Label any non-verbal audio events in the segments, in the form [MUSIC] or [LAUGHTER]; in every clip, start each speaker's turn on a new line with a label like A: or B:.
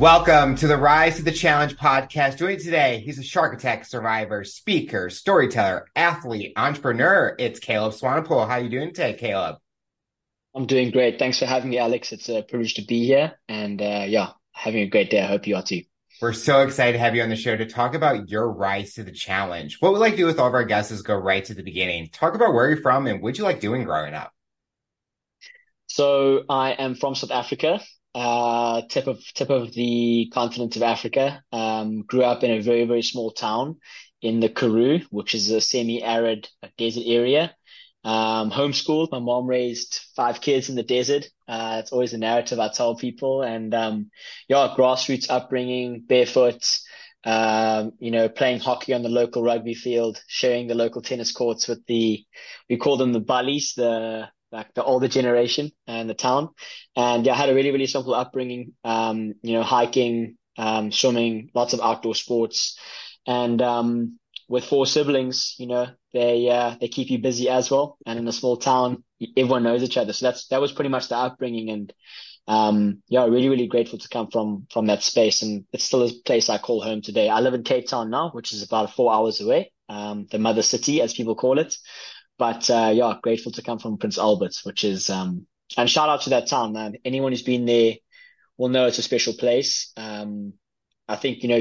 A: Welcome to the Rise to the Challenge podcast. Joining today, he's a shark attack survivor, speaker, storyteller, athlete, entrepreneur. It's Caleb Swanepoel. How are you doing today, Caleb?
B: I'm doing great. Thanks for having me, Alex. It's a privilege to be here. And uh, yeah, having a great day. I hope you are too.
A: We're so excited to have you on the show to talk about your rise to the challenge. What we like to do with all of our guests is go right to the beginning. Talk about where you're from and what you like doing growing up.
B: So I am from South Africa uh, tip of tip of the continent of Africa. Um, grew up in a very very small town in the Karoo, which is a semi-arid desert area. Um, homeschooled. My mom raised five kids in the desert. Uh, it's always a narrative I tell people. And um, yeah, grassroots upbringing, barefoot. Um, you know, playing hockey on the local rugby field, sharing the local tennis courts with the, we call them the bullies, the like the older generation and the town. And yeah, I had a really, really simple upbringing, um, you know, hiking, um, swimming, lots of outdoor sports. And, um, with four siblings, you know, they, uh, they keep you busy as well. And in a small town, everyone knows each other. So that's, that was pretty much the upbringing. And, um, yeah, really, really grateful to come from, from that space. And it's still a place I call home today. I live in Cape Town now, which is about four hours away. Um, the mother city, as people call it. But uh, yeah, grateful to come from Prince Albert, which is um, and shout out to that town, man. Anyone who's been there will know it's a special place. Um, I think you know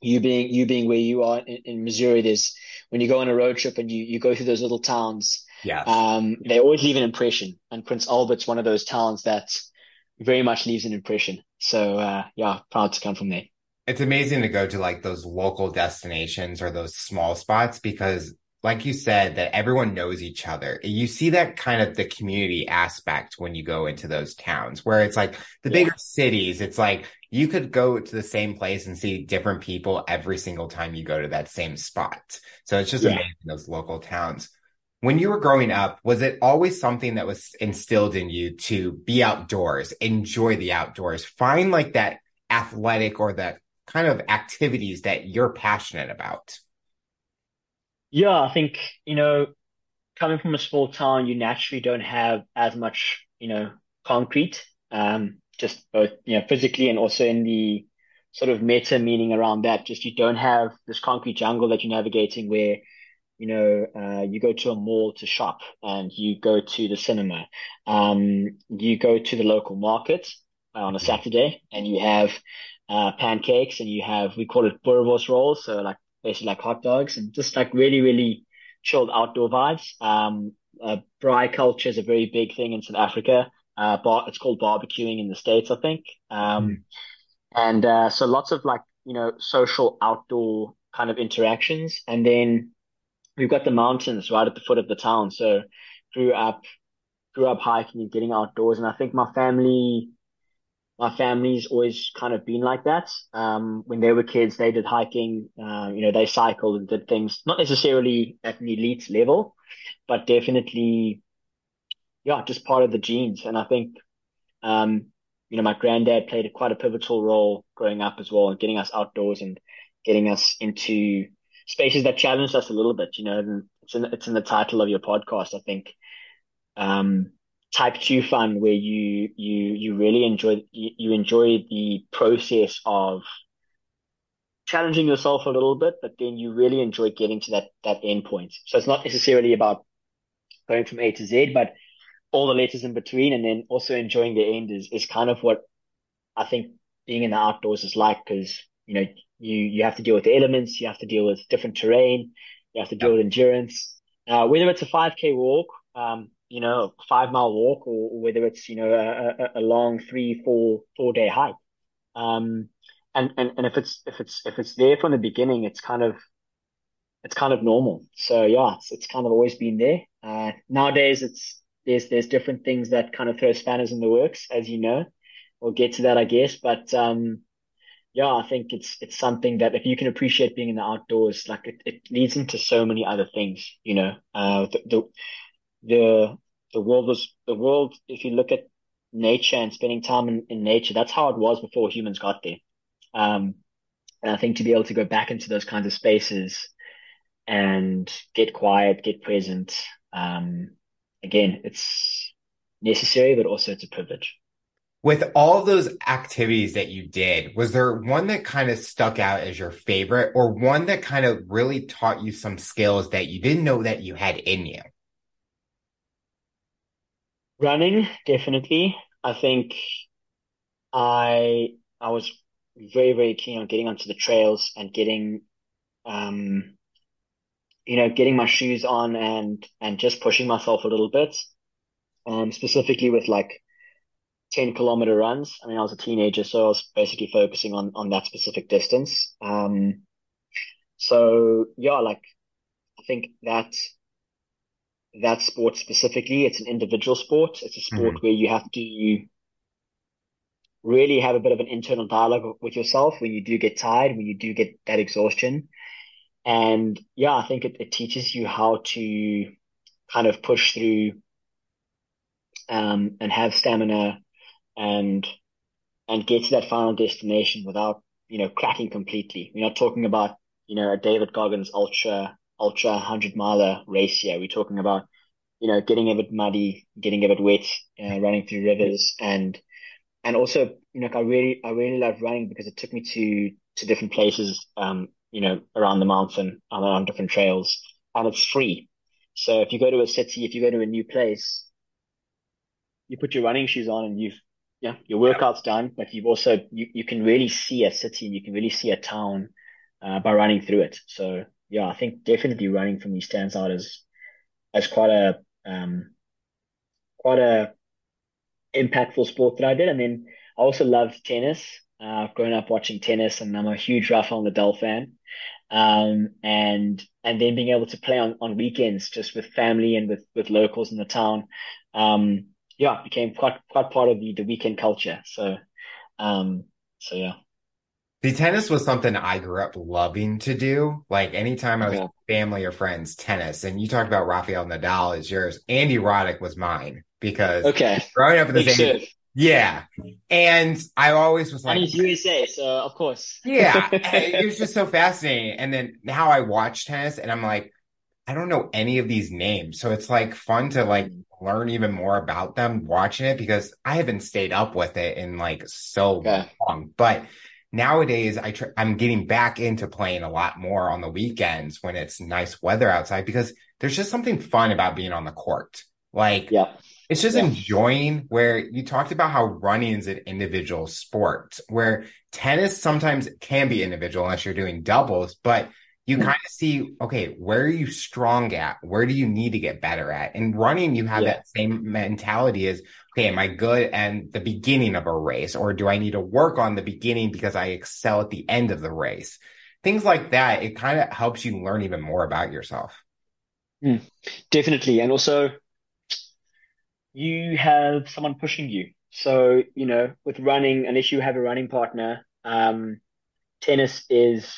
B: you being you being where you are in, in, Missouri. There's when you go on a road trip and you you go through those little towns.
A: Yeah.
B: Um, they always leave an impression, and Prince Albert's one of those towns that very much leaves an impression. So uh, yeah, proud to come from there.
A: It's amazing to go to like those local destinations or those small spots because like you said, that everyone knows each other. You see that kind of the community aspect when you go into those towns where it's like the bigger cities, it's like you could go to the same place and see different people every single time you go to that same spot. So it's just yeah. amazing those local towns. When you were growing up, was it always something that was instilled in you to be outdoors, enjoy the outdoors, find like that athletic or that kind of activities that you're passionate about?
B: Yeah, I think, you know, coming from a small town, you naturally don't have as much, you know, concrete, um, just both, you know, physically and also in the sort of meta meaning around that. Just you don't have this concrete jungle that you're navigating where, you know, uh, you go to a mall to shop and you go to the cinema. Um, you go to the local market on a Saturday and you have, uh, pancakes and you have, we call it boerewors rolls. So like basically like hot dogs and just like really, really chilled outdoor vibes. Um, uh, braai culture is a very big thing in South Africa. Uh, bar, it's called barbecuing in the States, I think. Um, mm. and, uh, so lots of like, you know, social outdoor kind of interactions. And then we've got the mountains right at the foot of the town. So grew up, grew up hiking and getting outdoors. And I think my family, my family's always kind of been like that. Um, when they were kids, they did hiking, uh, you know, they cycled and did things, not necessarily at an elite level, but definitely, yeah, just part of the genes. And I think, um, you know, my granddad played a, quite a pivotal role growing up as well, and getting us outdoors and getting us into spaces that challenged us a little bit, you know, and it's in, it's in the title of your podcast, I think. Um, type two fun where you you you really enjoy you, you enjoy the process of challenging yourself a little bit, but then you really enjoy getting to that that end point. So it's not necessarily about going from A to Z, but all the letters in between, and then also enjoying the end is is kind of what I think being in the outdoors is like because you know you you have to deal with the elements, you have to deal with different terrain, you have to deal with endurance. Uh, whether it's a 5k walk, um, you know, five mile walk or, whether it's, you know, a, a, a, long three, four, four day hike. Um, and, and, and if it's, if it's, if it's there from the beginning, it's kind of, it's kind of normal. So yeah, it's, it's kind of always been there. Uh, nowadays it's, there's, there's different things that kind of throw spanners in the works, as you know. We'll get to that, I guess. But, um, yeah, I think it's it's something that if you can appreciate being in the outdoors, like it, it leads into so many other things, you know. Uh, the, the the the world was the world. If you look at nature and spending time in, in nature, that's how it was before humans got there. Um, and I think to be able to go back into those kinds of spaces and get quiet, get present, um, again, it's necessary, but also it's a privilege.
A: With all those activities that you did, was there one that kind of stuck out as your favorite or one that kind of really taught you some skills that you didn't know that you had in you?
B: Running, definitely. I think I I was very, very keen on getting onto the trails and getting um you know, getting my shoes on and and just pushing myself a little bit. Um specifically with like 10 kilometer runs. I mean, I was a teenager, so I was basically focusing on on that specific distance. Um so yeah, like I think that that sport specifically, it's an individual sport. It's a sport
A: Mhm.
B: where you have to really have a bit of an internal dialogue with yourself when you do get tired, when you do get that exhaustion. And yeah, I think it, it teaches you how to kind of push through um, and have stamina and and get to that final destination without, you know, cracking completely. We're not talking about, you know, a David Goggins ultra ultra hundred miler race here. We're talking about, you know, getting a bit muddy, getting a bit wet, uh, running through rivers and and also, you know, I really, I really love running because it took me to, to different places, um, you know, around the mountain, on, on different trails, and it's free. So if you go to a city, if you go to a new place, you put your running shoes on and you've, yeah, your workout's done, but you've also, you, you can really see a city and you can really see a town, uh, by running through it. So yeah, I think definitely running for me stands out as, as quite a, um, quite a, impactful sport that I did. And then I also loved tennis. Uh, I've grown up watching tennis and I'm a huge Rafael Nadal fan. Um, and, and then being able to play on, on weekends just with family and with, with locals in the town. Um, yeah, became quite, quite part of the, the weekend culture. So, um, so yeah.
A: The tennis was something I grew up loving to do. Like anytime I was
B: Okay.
A: family or friends, tennis. And you talked about Rafael Nadal is yours. Andy Roddick was mine because
B: Okay.
A: growing up in the same, yeah. And I always was like, And
B: he's USA, so of course.
A: yeah, [LAUGHS] it was just so fascinating. And then now I watch tennis and I'm like, I don't know any of these names. So it's like fun to like mm. learn even more about them watching it because I haven't stayed up with it in like so
B: Okay.
A: long. But nowadays I tr- I'm getting back into playing a lot more on the weekends when it's nice weather outside because there's just something fun about being on the court. Like
B: Yeah.
A: it's just
B: Yeah.
A: enjoying where you talked about how running is an individual sport, where tennis sometimes can be individual unless you're doing doubles, but you
B: Mm.
A: kind of see, okay, where are you strong at? Where do you need to get better at? In running, you have
B: Yeah.
A: that same mentality as, okay, am I good at the beginning of a race? Or do I need to work on the beginning because I excel at the end of the race? Things like that. It kind of helps you learn even more about yourself.
B: Definitely. And also, you have someone pushing you. So, you know, with running, unless you have a running partner, um, tennis is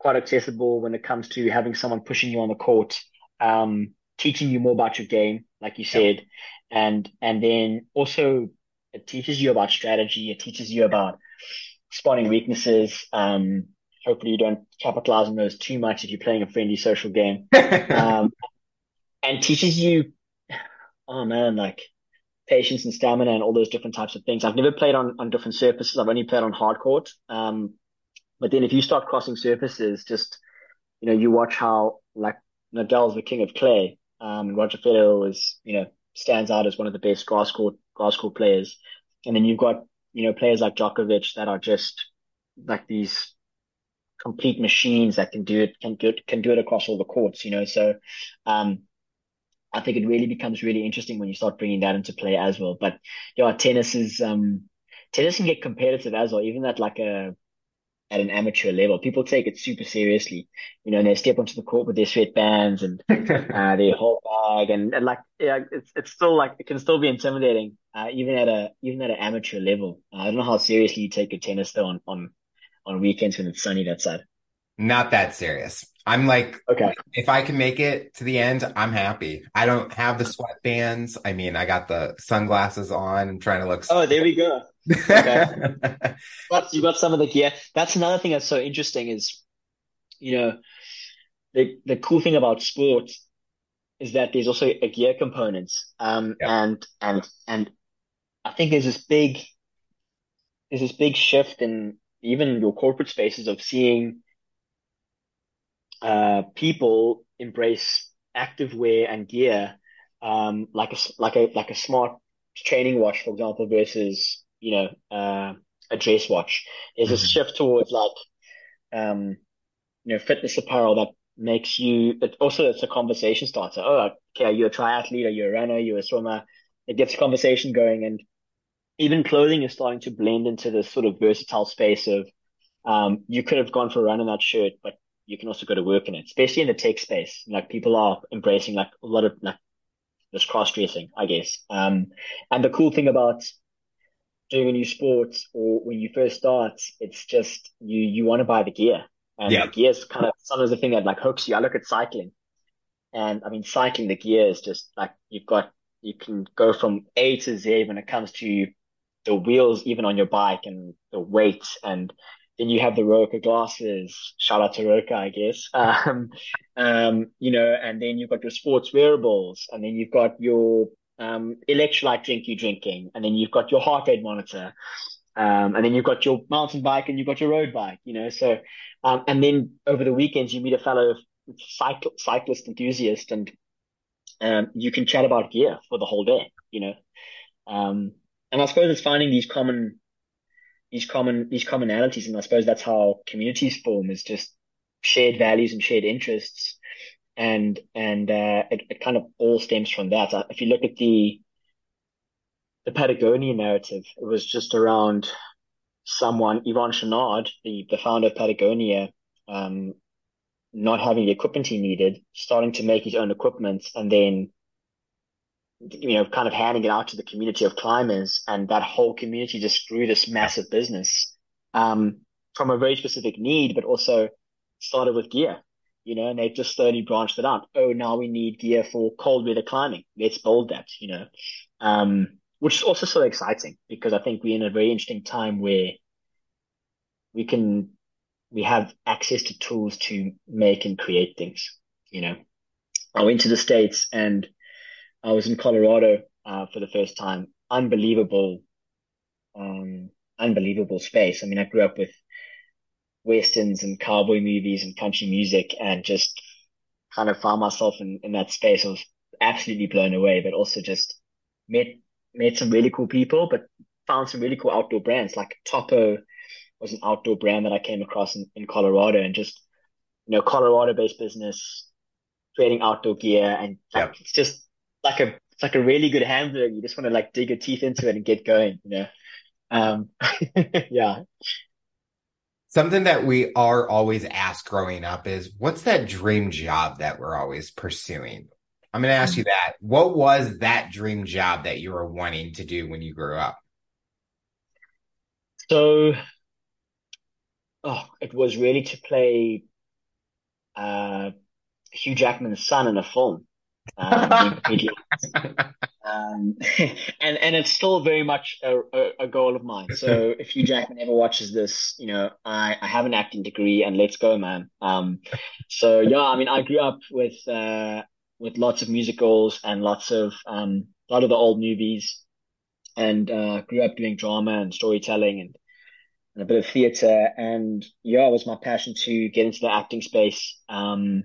B: quite accessible when it comes to having someone pushing you on the court, um, teaching you more about your game, like you
A: Yep.
B: said, and and then also it teaches you about strategy. It teaches you about spotting weaknesses. Um, hopefully you don't capitalize on those too much if you're playing a friendly social game. [LAUGHS] Um, and teaches you, oh man, like patience and stamina and all those different types of things. I've never played on, on different surfaces. I've only played on hard court. Um, but then if you start crossing surfaces, just, you know, you watch how like Nadal's the king of clay. Um, Roger Federer was, you know, stands out as one of the best grass court, grass court players. And then you've got, you know, players like Djokovic that are just like these complete machines that can do it, can do it, can do it across all the courts, you know. So, um, I think it really becomes really interesting when you start bringing that into play as well. But yeah, tennis is um tennis can get competitive as well, even at like a at an amateur level. People take it super seriously, you know, and they step onto the court with their sweatbands and [LAUGHS] uh, their whole bag, and, and like yeah, it's it's still like it can still be intimidating, uh, even at a even at an amateur level. Uh, I don't know how seriously you take your tennis though on on on weekends when it's sunny that side.
A: Not that serious. I'm like,
B: Okay,
A: if I can make it to the end, I'm happy. I don't have the sweatbands. I mean, I got the sunglasses on. I'm trying to look.
B: Oh, there we go. [LAUGHS] But you got some of the gear. That's another thing that's so interesting is, you know, the the cool thing about sports is that there's also a gear component. Um,
A: Yeah.
B: and and and I think there's this big there's this big shift in even your corporate spaces of seeing uh, people embrace active wear and gear, um, like a like a like a smart training watch, for example, versus you know uh, a dress watch. There's a
A: Mhm.
B: shift towards like um, you know fitness apparel that makes you. It also, it's a conversation starter. Oh, okay, you're you a triathlete? Are you're a runner? you're you a swimmer? It gets a conversation going, and even clothing is starting to blend into this sort of versatile space of um, you could have gone for a run in that shirt, but you can also go to work in it, especially in the tech space. Like people are embracing like a lot of like this cross dressing, I guess. Um, and the cool thing about doing a new sport or when you first start, it's just you you want to buy the gear, and the gear is kind of sometimes the thing that like hooks you. I look at cycling, and I mean cycling, the gear is just like you've got you can go from A to Z when it comes to the wheels, even on your bike, and the weight, and then you have the Roka glasses. Shout out to Roka, I guess. [LAUGHS] Um, um, you know, and then you've got your sports wearables, and then you've got your um, electrolyte drink you're drinking, and then you've got your heart rate monitor, um, and then you've got your mountain bike and you've got your road bike, you know. So, um, and then over the weekends you meet a fellow cyclist enthusiast, and um, you can chat about gear for the whole day, you know. Um, and I suppose it's finding these common these common these commonalities, and I suppose that's how communities form is just shared values and shared interests, and and uh, it, it kind of all stems from that. Uh, If you look at the the Patagonia narrative, it was just around someone, Yvon Chouinard, the the founder of Patagonia, um, not having the equipment he needed, starting to make his own equipment, and then you know, kind of handing it out to the community of climbers, and that whole community just grew this massive business um, from a very specific need, but also started with gear, you know, and they've just slowly branched it out. Oh, now we need gear for cold weather climbing. Let's build that, you know, um, which is also so exciting because I think we're in a very interesting time where we can we have access to tools to make and create things, you know. I went to the States and I was in Colorado uh, for the first time. Unbelievable, um, unbelievable space. I mean, I grew up with westerns and cowboy movies and country music, and just kind of found myself in in that space. I was absolutely blown away, but also just met met some really cool people, but found some really cool outdoor brands. Like Topo was an outdoor brand that I came across in, in Colorado, and just you know, Colorado-based business creating outdoor gear, and like
A: Yep.
B: it's just like a it's like a really good hamburger. You just want to like dig your teeth into it and get going, you know. Um, [LAUGHS] yeah.
A: Something that we are always asked growing up is what's that dream job that we're always pursuing? I'm going to ask you that. What was that dream job that you were wanting to do when you grew up?
B: So, oh, it was really to play uh Hugh Jackman's son in a film. Um, [LAUGHS] Um, [LAUGHS] and and it's still very much a, a, a goal of mine. So if Hugh Jackman ever watches this, you know, I, I have an acting degree and let's go, man. Um, so yeah, I mean, I grew up with uh with lots of musicals and lots of um a lot of the old movies, and uh, grew up doing drama and storytelling and, and a bit of theater. And yeah, it was my passion to get into the acting space. Um,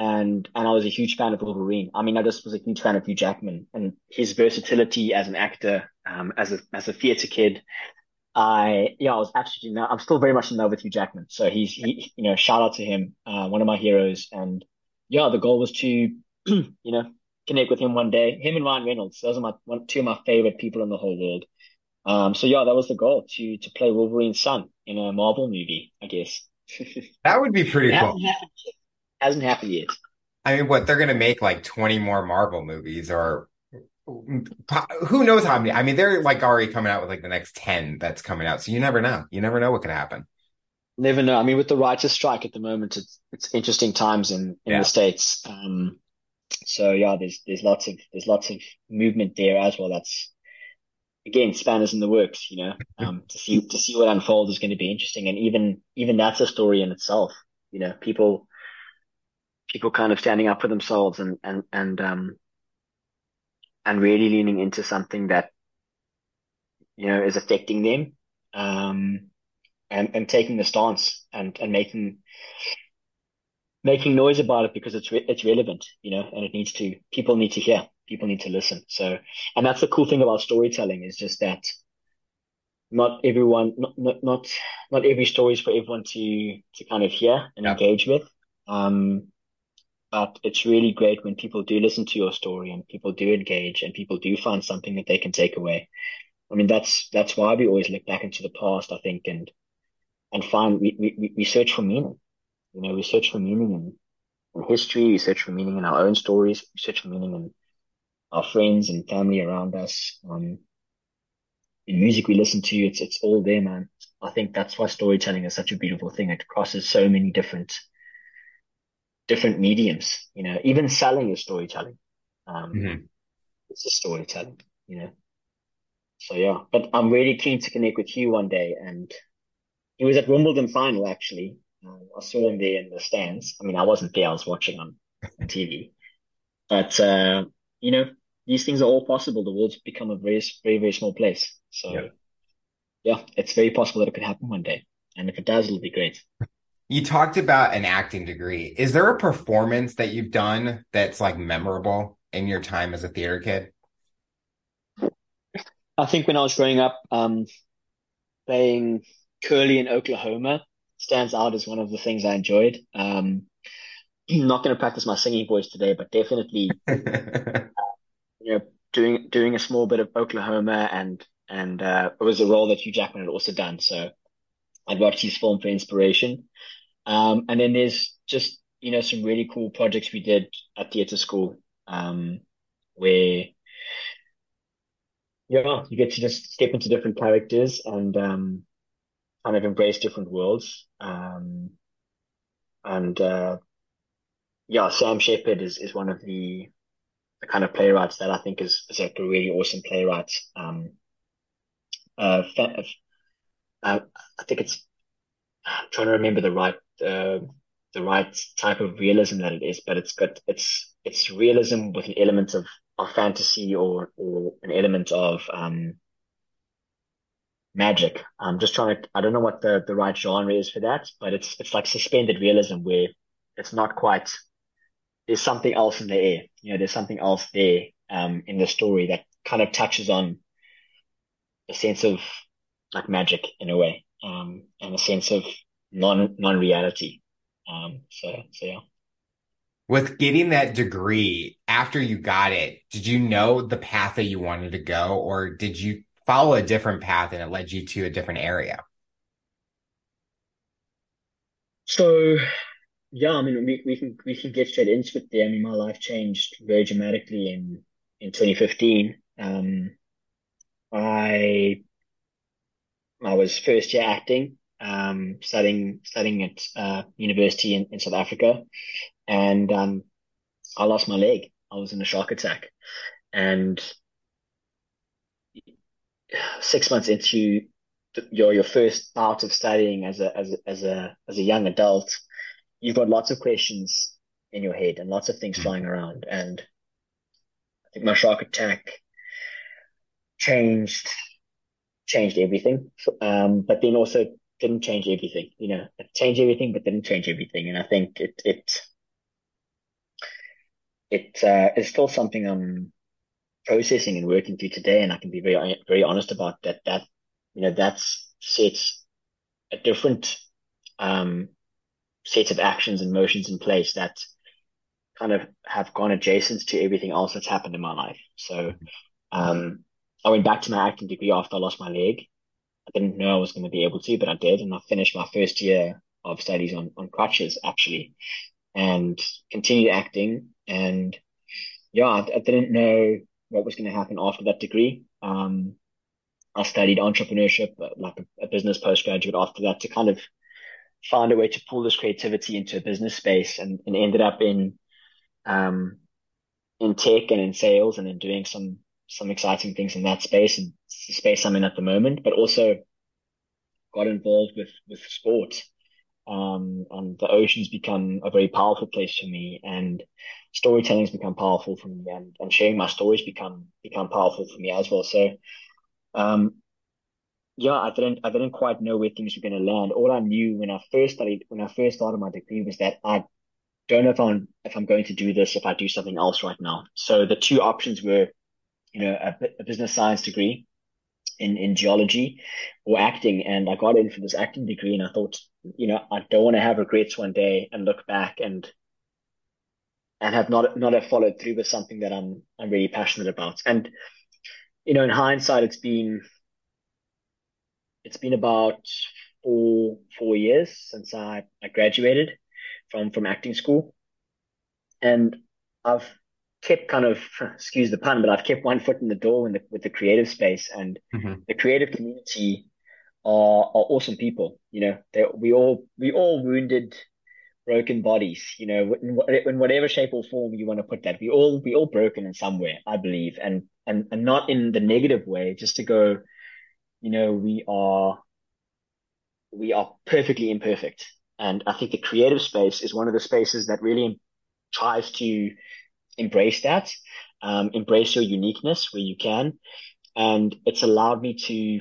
B: and and I was a huge fan of Wolverine. I mean, I just was a huge fan of Hugh Jackman and his versatility as an actor, um, as a as a theater kid. I yeah, I was absolutely in I'm still very much in love with Hugh Jackman. So he's he, you know, shout out to him, uh, one of my heroes. And yeah, the goal was to [CLEARS THROAT] you know connect with him one day. Him and Ryan Reynolds, those are my one two of my favorite people in the whole world. Um, so yeah, that was the goal to to play Wolverine's son in a Marvel movie, I guess. [LAUGHS]
A: That would be pretty cool.
B: Hasn't happened yet. Hasn't happened yet.
A: I mean, what they're going to make like 20 more Marvel movies or who knows how many? I mean, they're like already coming out with like the next 10 that's coming out. So you never know. You never know what could happen.
B: Never know. I mean, with the writers' strike at the moment, it's it's interesting times in in
A: Yeah.
B: the States. Um, so yeah, there's there's lots of there's lots of movement there as well. That's again spanners in the works, you know. [LAUGHS] Um, to see to see what unfolds is going to be interesting, and even even that's a story in itself. You know, people people kind of standing up for themselves and and and um and really leaning into something that you know is affecting them um, and and taking the stance and and making making noise about it because it's re it's relevant, you know, and it needs to people need to hear, people need to listen. So, and that's the cool thing about storytelling is just that not everyone, not not not, not every story is for everyone to to kind of hear and
A: Yeah.
B: engage with. Um, but it's really great when people do listen to your story and people do engage and people do find something that they can take away. I mean, that's that's why we always look back into the past, I think, and and find we we we search for meaning. You know, we search for meaning in, in history, we search for meaning in our own stories, we search for meaning in our friends and family around us. Um, in music we listen to, it's it's all there, man. I think that's why storytelling is such a beautiful thing. It crosses so many different different mediums. You know, even selling is storytelling. Um,
A: Mhm.
B: it's a storytelling, you know. So yeah, but I'm really keen to connect with Hugh one day, and he was at Wimbledon final actually. Um, I saw him there in the stands. I mean, I wasn't there; I was watching on, on TV. But uh, you know, these things are all possible. The world's become a very, very, very small place.
A: Yeah.
B: So yeah, it's very possible that it could happen one day. And if it does, it'll be great.
A: You talked about an acting degree. Is there a performance that you've done that's like memorable in your time as a theater kid?
B: I think when I was growing up, um, playing curly in Oklahoma stands out as one of the things I enjoyed. Um, [CLEARS THROAT] not going to practice my singing voice today, but definitely, [LAUGHS] you know, doing doing a small bit of Oklahoma and and uh, it was a role that Hugh Jackman had also done. So I'd watched his film for inspiration. Um, and then there's just you know some really cool projects we did at theatre school, um, where yeah, you get to just step into different characters and um, kind of embrace different worlds. Um, and uh, yeah, Sam Shepard is is one of the the kind of playwrights that I think is is like a really awesome playwright. Um, uh, uh, I think it's I'm trying to remember the right uh, the right type of realism that it is, but it's got it's it's realism with an element of of fantasy or or an element of um magic. I'm just trying to I don't know what the the right genre is for that, but it's it's like suspended realism where it's not quite there's something else in the air. You know, there's something else there um in the story that kind of touches on a sense of like magic in a way, um, and a sense of non non-reality. Um, so so yeah.
A: With getting that degree, after you got it, did you know the path that you wanted to go, or did you follow a different path and it led you to a different area?
B: So yeah, I mean we we can we can get straight into it there. I mean my life changed very dramatically in in 2015. Um, I I was first year acting, um, studying studying at uh, university in, in South Africa, and um, I lost my leg. I was in a shark attack, and six months into your your first bout of studying as a as a as a as a young adult, you've got lots of questions in your head and lots of things
A: Mm.
B: flying around. And I think my shark attack changed changed everything. Um, but then also didn't change everything. You know, it changed everything, but didn't change everything. And I think it it it uh, is still something I'm processing and working through today. And I can be very very honest about that. That you know that's sets a different um set of actions and motions in place that kind of have gone adjacent to everything else that's happened in my life. So um, I went back to my acting degree after I lost my leg. I didn't know I was going to be able to, but I did, and I finished my first year of studies on on crutches actually, and continued acting. And yeah, I, I didn't know what was going to happen after that degree. Um, I studied entrepreneurship, uh, like a, a business postgraduate after that to kind of find a way to pull this creativity into a business space and, and ended up in um in tech and in sales and in doing some some exciting things in that space and space I'm in at the moment, but also got involved with with sport. Um, and the ocean's become a very powerful place for me, and storytelling's become powerful for me, and, and sharing my stories become become powerful for me as well. So, um, yeah, I didn't I didn't quite know where things were going to land. All I knew when I first studied when I first started my degree was that I don't know if I'm if I'm going to do this if I do something else right now. So the two options were, you know, a, a business science degree in in geology or acting, and I got in for this acting degree, and I thought, you know, I don't want to have regrets one day and look back and and have not not have followed through with something that I'm I'm really passionate about. And you know, in hindsight, it's been it's been about four four years since I, I graduated from from acting school, and I've kept kind of [LAUGHS] excuse the pun, but I've kept one foot in the door in the, with the creative space and
A: Mhm.
B: the creative community are are awesome people. You know, they we all we all wounded, broken bodies. You know, in, in whatever shape or form you want to put that, we all we all broken in some way, I believe, and and and not in the negative way. Just to go, you know, we are we are perfectly imperfect. And I think the creative space is one of the spaces that really tries to embrace that, um, embrace your uniqueness where you can. And it's allowed me to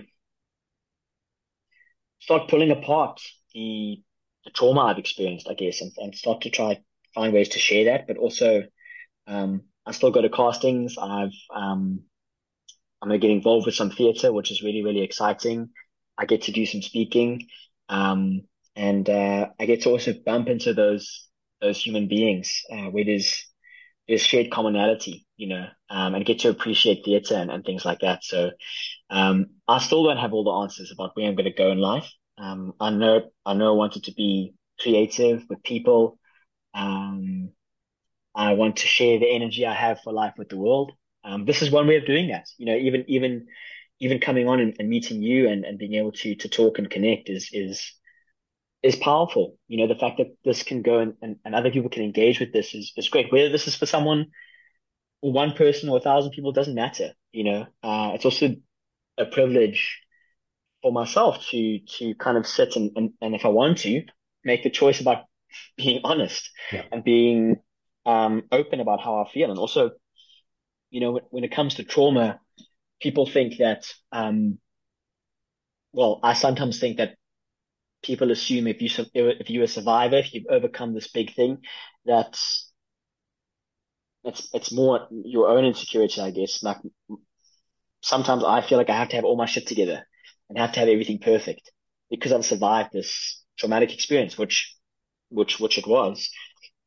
B: start pulling apart the, the trauma I've experienced, I guess, and, and start to try find ways to share that. But also, um, I still go to castings. I've, um, I'm to get involved with some theater, which is really, really exciting. I get to do some speaking. Um, and, uh, I get to also bump into those, those human beings, uh, where there's, there's shared commonality, you know, um, and get to appreciate theater and, and things like that. So, um, I still don't have all the answers about where I'm going to go in life. Um, I know, I know I wanted to be creative with people. Um, I want to share the energy I have for life with the world. Um, this is one way of doing that. You know, even, even, even coming on and, and meeting you and, and being able to, to talk and connect is, is, is powerful. You know, the fact that this can go and, and, and other people can engage with this is, is great. Whether this is for someone or one person or a thousand people doesn't matter. You know, uh, it's also a privilege for myself to to kind of sit and, and, and if I want to make the choice about [LAUGHS] being honest
A: Yeah.
B: and being um open about how I feel. And also, you know, when, when it comes to trauma, people think that um well, I sometimes think that people assume if you if you're a survivor, if you've overcome this big thing, that it's it's more your own insecurity, I guess. Like sometimes I feel like I have to have all my shit together and have to have everything perfect because I've survived this traumatic experience, which which which it was.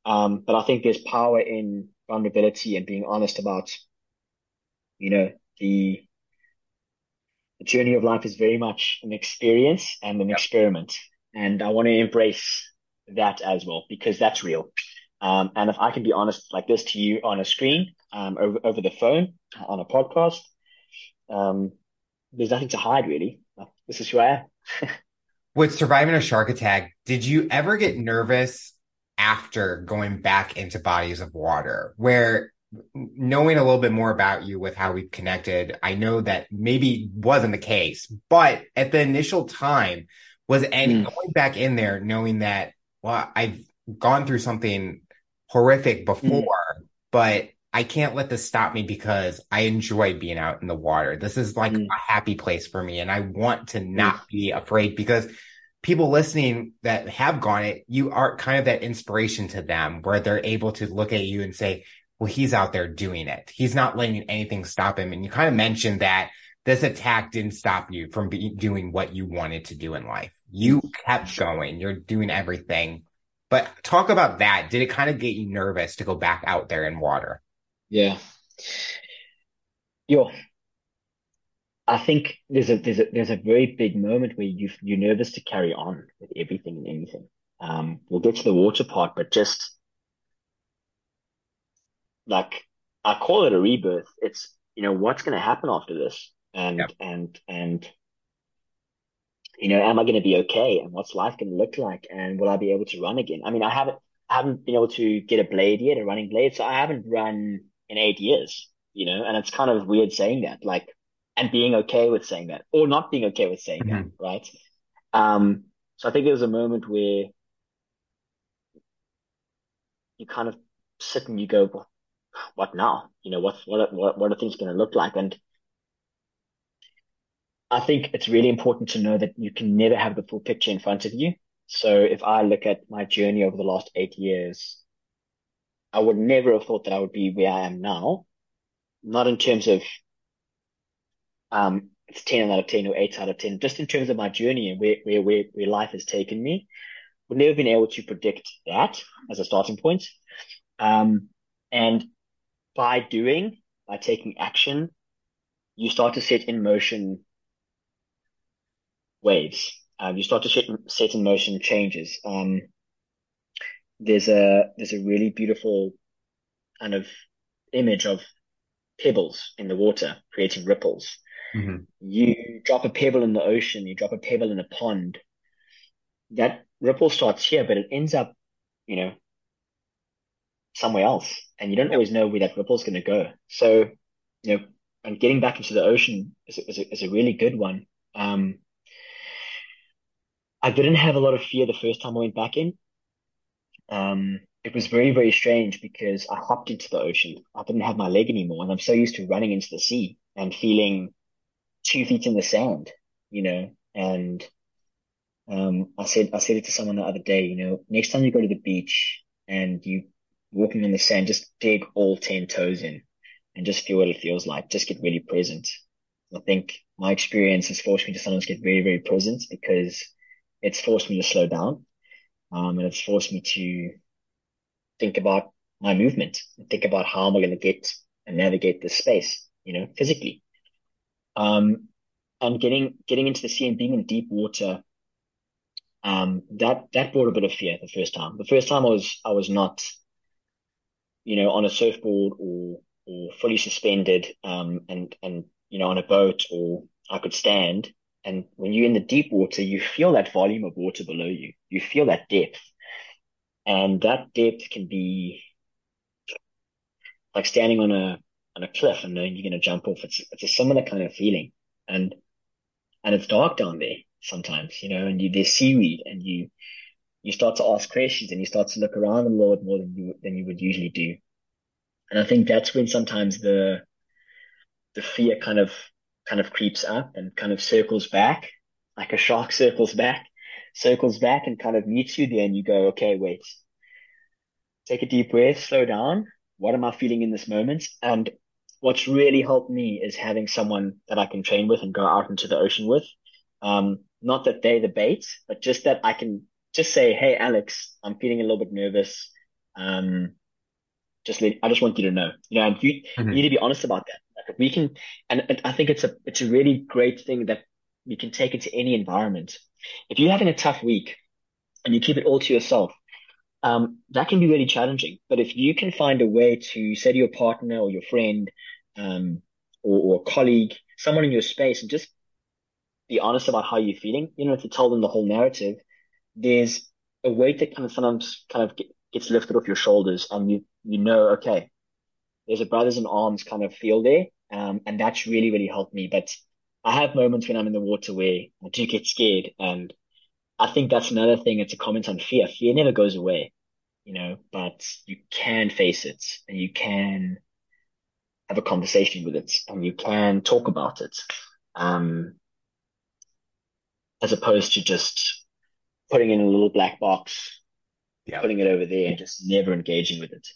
B: Um, but I think there's power in vulnerability and being honest about, you know, the the journey of life is very much an experience and an
A: Yep.
B: experiment. And I want to embrace that as well because that's real. Um, and if I can be honest like this to you on a screen, um, over, over the phone, on a podcast, um, there's nothing to hide really. Like, This is who I am. [LAUGHS]
A: With surviving a shark attack, did you ever get nervous after going back into bodies of water where knowing a little bit more about you with how we've connected, I know that maybe wasn't the case, but at the initial time, was any
B: Mm,
A: going back in there knowing that, well, I've gone through something horrific
B: mm,
A: before, but I can't let this stop me because I enjoy being out in the water. This is like
B: mm,
A: a happy place for me, and I want to
B: mm,
A: not be afraid because people listening that have gone it, you are kind of that inspiration to them where they're able to look at you and say, well, he's out there doing it. He's not letting anything stop him. And you kind of mentioned that this attack didn't stop you from be- doing what you wanted to do in life. You kept going. You're doing everything. But talk about that. Did it kind of get you nervous to go back out there in water?
B: Yeah. Yo, I think there's a there's a there's a very big moment where you you're nervous to carry on with everything and anything. Um, we'll get to the water part, but just like I call it a rebirth. It's you know what's going to happen after this, and and and you know, am I going to be okay? And what's life going to look like? And will I be able to run again? I mean, I haven't I haven't been able to get a blade yet, a running blade, so I haven't run in eight years. You know, and it's kind of weird saying that, like, and being okay with saying that, or not being okay with saying that,
A: Mhm.
B: right? Um, so I think there was a moment where you kind of sit and you go, well, what now? You know, what what what what are things going to look like? And I think it's really important to know that you can never have the full picture in front of you. So if I look at my journey over the last eight years, I would never have thought that I would be where I am now. Not in terms of um it's 10 out of 10 or 8 out of 10, just in terms of my journey and where where where, where life has taken me. Would never been able to predict that as a starting point. Um, and by doing, by taking action, you start to set in motion waves. Um, you start to set, set in motion changes. Um, there's a there's a really beautiful kind of image of pebbles in the water creating ripples.
A: hmm
B: You drop a pebble in the ocean, you drop a pebble in a pond. That ripple starts here, but it ends up, you know, somewhere else, and you don't always know where that ripple is going to go. So, you know, and getting back into the ocean is a, is a, is a really good one. Um, I didn't have a lot of fear the first time I went back in. Um, it was very, very strange because I hopped into the ocean. I didn't have my leg anymore, and I'm so used to running into the sea and feeling two feet in the sand, you know. And um, I said, I said it to someone the other day, you know, next time you go to the beach and you walking on the sand, just dig all 10 toes in and just feel what it feels like. Just get really present. I think my experience has forced me to sometimes get very, very present because it's forced me to slow down. Um, and it's forced me to think about my movement and think about how am I going to get and navigate this space, you know, physically. Um, and getting, getting into the sea and being in deep water, um, that, that brought a bit of fear the first time. The first time I was, I was not, you know, on a surfboard or, or fully suspended, um, and, and, you know, on a boat or I could stand. And when you're in the deep water, you feel that volume of water below you. You feel that depth. And that depth can be like standing on a on a cliff and knowing you're going to jump off. It's it's a similar kind of feeling, and and it's dark down there sometimes, you know, and you there's seaweed, and you you start to ask questions, and you start to look around a bit more than you than you would usually do. And I think that's when sometimes the the fear kind of kind of creeps up and kind of circles back, like a shark [LAUGHS] circles back, circles back and kind of meets you there, and you go, okay, wait, take a deep breath, slow down. What am I feeling in this moment? And what's really helped me is having someone that I can train with and go out into the ocean with. Um, not that they're the bait, but just that I can just say, Hey, Alex, I'm feeling a little bit nervous. Um, just let, I just want you to know, you know, and you, you
A: hmm
B: need to be honest about that. Like we can, and, and I think it's a, it's a really great thing that we can take into any environment. If you're having a tough week and you keep it all to yourself, um, that can be really challenging. But if you can find a way to say to your partner or your friend, um, or, or a colleague, someone in your space, and just be honest about how you're feeling, you know, to tell them the whole narrative, there's a weight that kind of sometimes kind of gets lifted off your shoulders, and you you know, okay, there's a brothers in arms kind of feel there, um, and that's really really helped me. But I have moments when I'm in the water where I do get scared, and I think that's another thing. It's a comment on fear. Fear never goes away you know, but you can face it and you can have a conversation with it and you can talk about it. Um, as opposed to just putting in a little black box,
A: Yep.
B: putting it over there and just never engaging with it.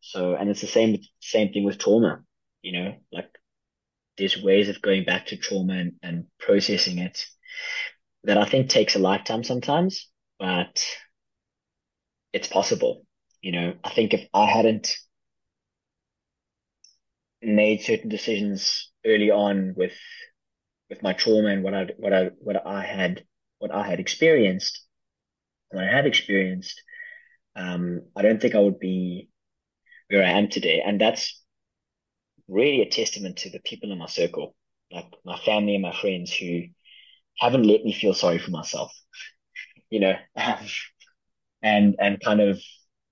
B: So, and it's the same, same thing with trauma, you know, like there's ways of going back to trauma and, and processing it that I think takes a lifetime sometimes, but it's possible. You know, I think if I hadn't made certain decisions early on with with my trauma and what I what I what I had what I had experienced, what I have experienced, um, I don't think I would be where I am today. And that's really a testament to the people in my circle, like my family and my friends who haven't let me feel sorry for myself, [LAUGHS] you know, [LAUGHS] and and kind of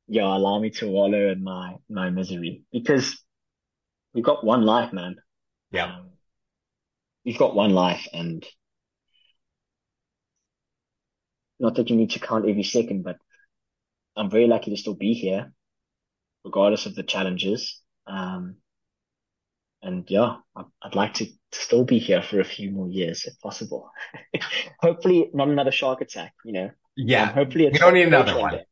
B: yeah, allow me to wallow in my my misery because we've got one life, man.
A: Yeah.
B: Um, we've got one life, and not that you need to count every second, but I'm very lucky to still be here, regardless of the challenges. Um, and yeah, I'd, like to still be here for a few more years if possible. [LAUGHS] hopefully not another shark attack, you know.
A: Yeah. Um,
B: hopefully
A: we don't need another one. [LAUGHS]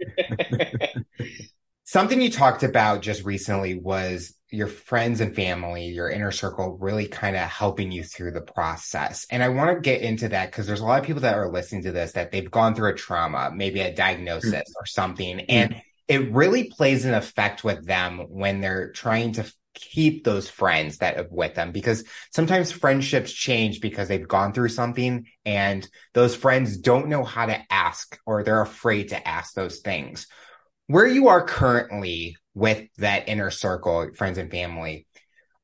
A: [LAUGHS] Something you talked about just recently was your friends and family, your inner circle really kind of helping you through the process. And I want to get into that because there's a lot of people that are listening to this that they've gone through a trauma, maybe a diagnosis mm-hmm. or something. Mm-hmm. And it really plays an effect with them when they're trying to keep those friends that are with them because sometimes friendships change because they've gone through something and those friends don't know how to ask or they're afraid to ask those things where you are currently with that inner circle, friends and family,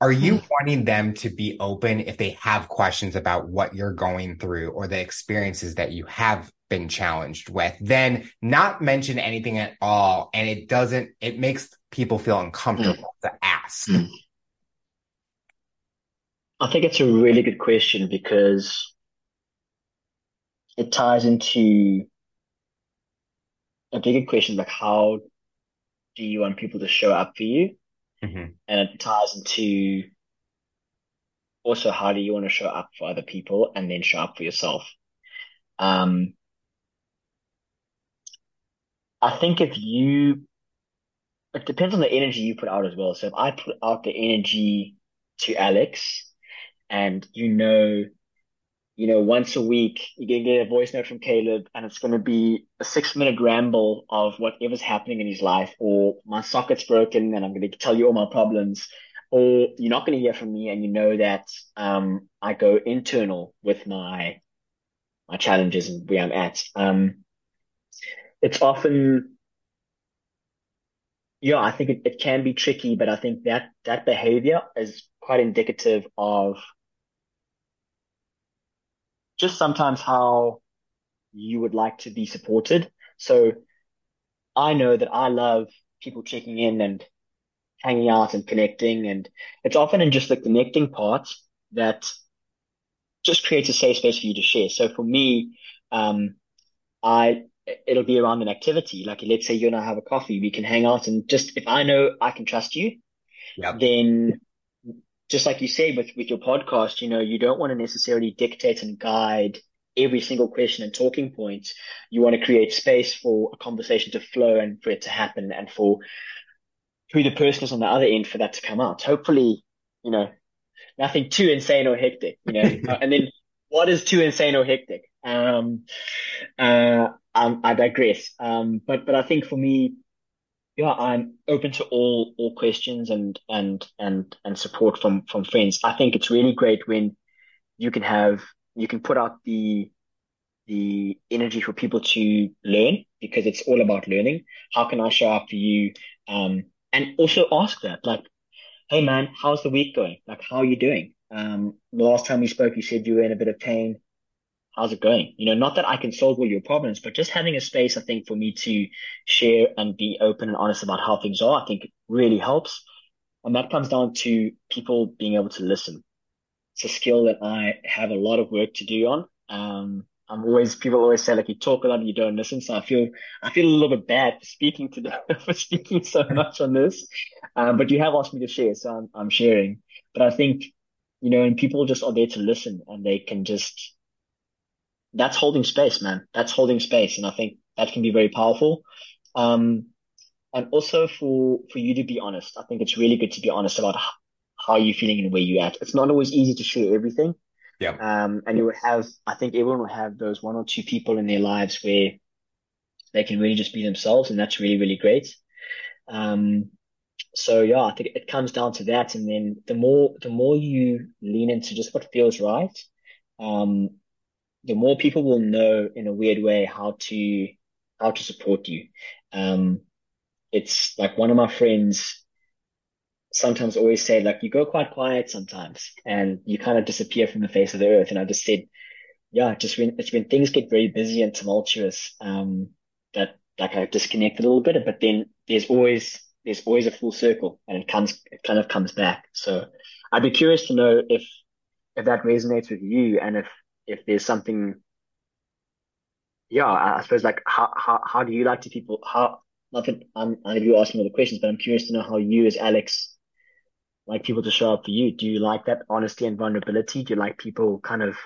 A: are you hmm. wanting them to be open if they have questions about what you're going through or the experiences that you have been challenged with? Then not mention anything at all. And it doesn't, it makes people feel uncomfortable mm. to ask. Mm.
B: I think it's a really good question because it ties into a bigger question like how do you want people to show up for you?
A: Mm-hmm.
B: And it ties into also how do you want to show up for other people and then show up for yourself? Um, I think if you, it depends on the energy you put out as well. So if I put out the energy to Alex and you know you know, once a week, you're going to get a voice note from Caleb and it's going to be a six minute ramble of whatever's happening in his life or my socket's broken and I'm going to tell you all my problems or you're not going to hear from me and you know that, um, I go internal with my, my challenges and where I'm at. Um, it's often, yeah, I think it, it can be tricky, but I think that, that behavior is quite indicative of just sometimes how you would like to be supported. So I know that I love people checking in and hanging out and connecting. And it's often in just the connecting part that just creates a safe space for you to share. So for me, um, I, it'll be around an activity. Like let's say you and I have a coffee, we can hang out and just, if I know I can trust you,
A: yep.
B: then just like you said with, with your podcast, you know, you don't want to necessarily dictate and guide every single question and talking point. You want to create space for a conversation to flow and for it to happen and for who the person is on the other end for that to come out. Hopefully, you know, nothing too insane or hectic, you know, [LAUGHS] and then what is too insane or hectic? Um, uh, um, I digress. Um, but, but I think for me, yeah, I'm open to all all questions and and and and support from from friends. I think it's really great when you can have you can put out the the energy for people to learn because it's all about learning. How can I show up for you? Um, and also ask that like, hey man, how's the week going? Like, how are you doing? Um, the last time we spoke, you said you were in a bit of pain how's it going? You know, not that I can solve all your problems, but just having a space, I think, for me to share and be open and honest about how things are, I think really helps. And that comes down to people being able to listen. It's a skill that I have a lot of work to do on. Um, I'm always, people always say like you talk a lot and you don't listen. So I feel, I feel a little bit bad for speaking to [LAUGHS] for speaking so much on this. Um, but you have asked me to share, so I'm, I'm sharing. But I think, you know, and people just are there to listen and they can just, that's holding space, man. That's holding space. And I think that can be very powerful. Um, and also for, for you to be honest, I think it's really good to be honest about how you're feeling and where you're at. It's not always easy to share everything.
A: Yeah.
B: Um, and you would have, I think everyone will have those one or two people in their lives where they can really just be themselves. And that's really, really great. Um, so yeah, I think it comes down to that. And then the more, the more you lean into just what feels right, um, the more people will know in a weird way how to how to support you. Um, it's like one of my friends sometimes always say like you go quite quiet sometimes and you kind of disappear from the face of the earth. And I just said, yeah, just when it's when things get very busy and tumultuous, um, that like I disconnect a little bit, but then there's always there's always a full circle and it comes it kind of comes back. So I'd be curious to know if if that resonates with you and if if there's something, yeah, I, suppose like how, how, how do you like to people, how, not that I'm, I know you asking all the questions, but I'm curious to know how you as Alex like people to show up for you? Do you like that honesty and vulnerability? Do you like people kind of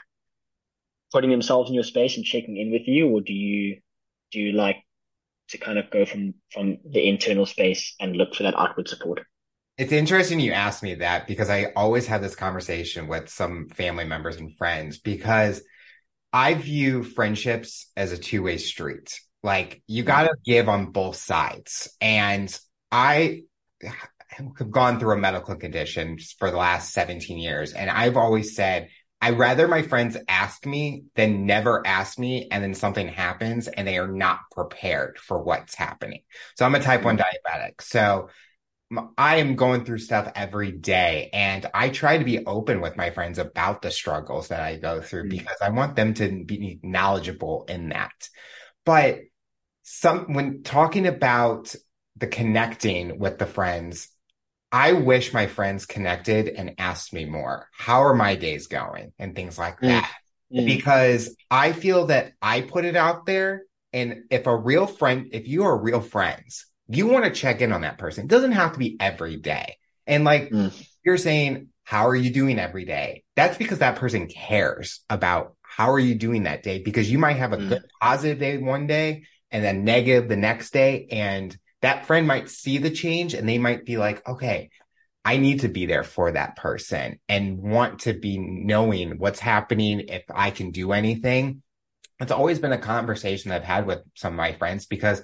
B: putting themselves in your space and checking in with you, or do you do you like to kind of go from from the internal space and look for that outward support?
A: It's interesting you asked me that because I always have this conversation with some family members and friends because I view friendships as a two way street. Like you mm-hmm. got to give on both sides. And I have gone through a medical condition for the last 17 years. And I've always said, I'd rather my friends ask me than never ask me. And then something happens and they are not prepared for what's happening. So I'm a type one mm-hmm. diabetic. So I am going through stuff every day and I try to be open with my friends about the struggles that I go through mm-hmm. because I want them to be knowledgeable in that. But some, when talking about the connecting with the friends, I wish my friends connected and asked me more. How are my days going and things like mm. that? Mm-hmm. Because I feel that I put it out there. And if a real friend, if you are real friends, you want to check in on that person. It doesn't have to be every day. And like mm. you're saying, how are you doing every day? That's because that person cares about how are you doing that day because you might have a mm. good positive day one day and then negative the next day. And that friend might see the change and they might be like, okay, I need to be there for that person and want to be knowing what's happening if I can do anything. It's always been a conversation I've had with some of my friends because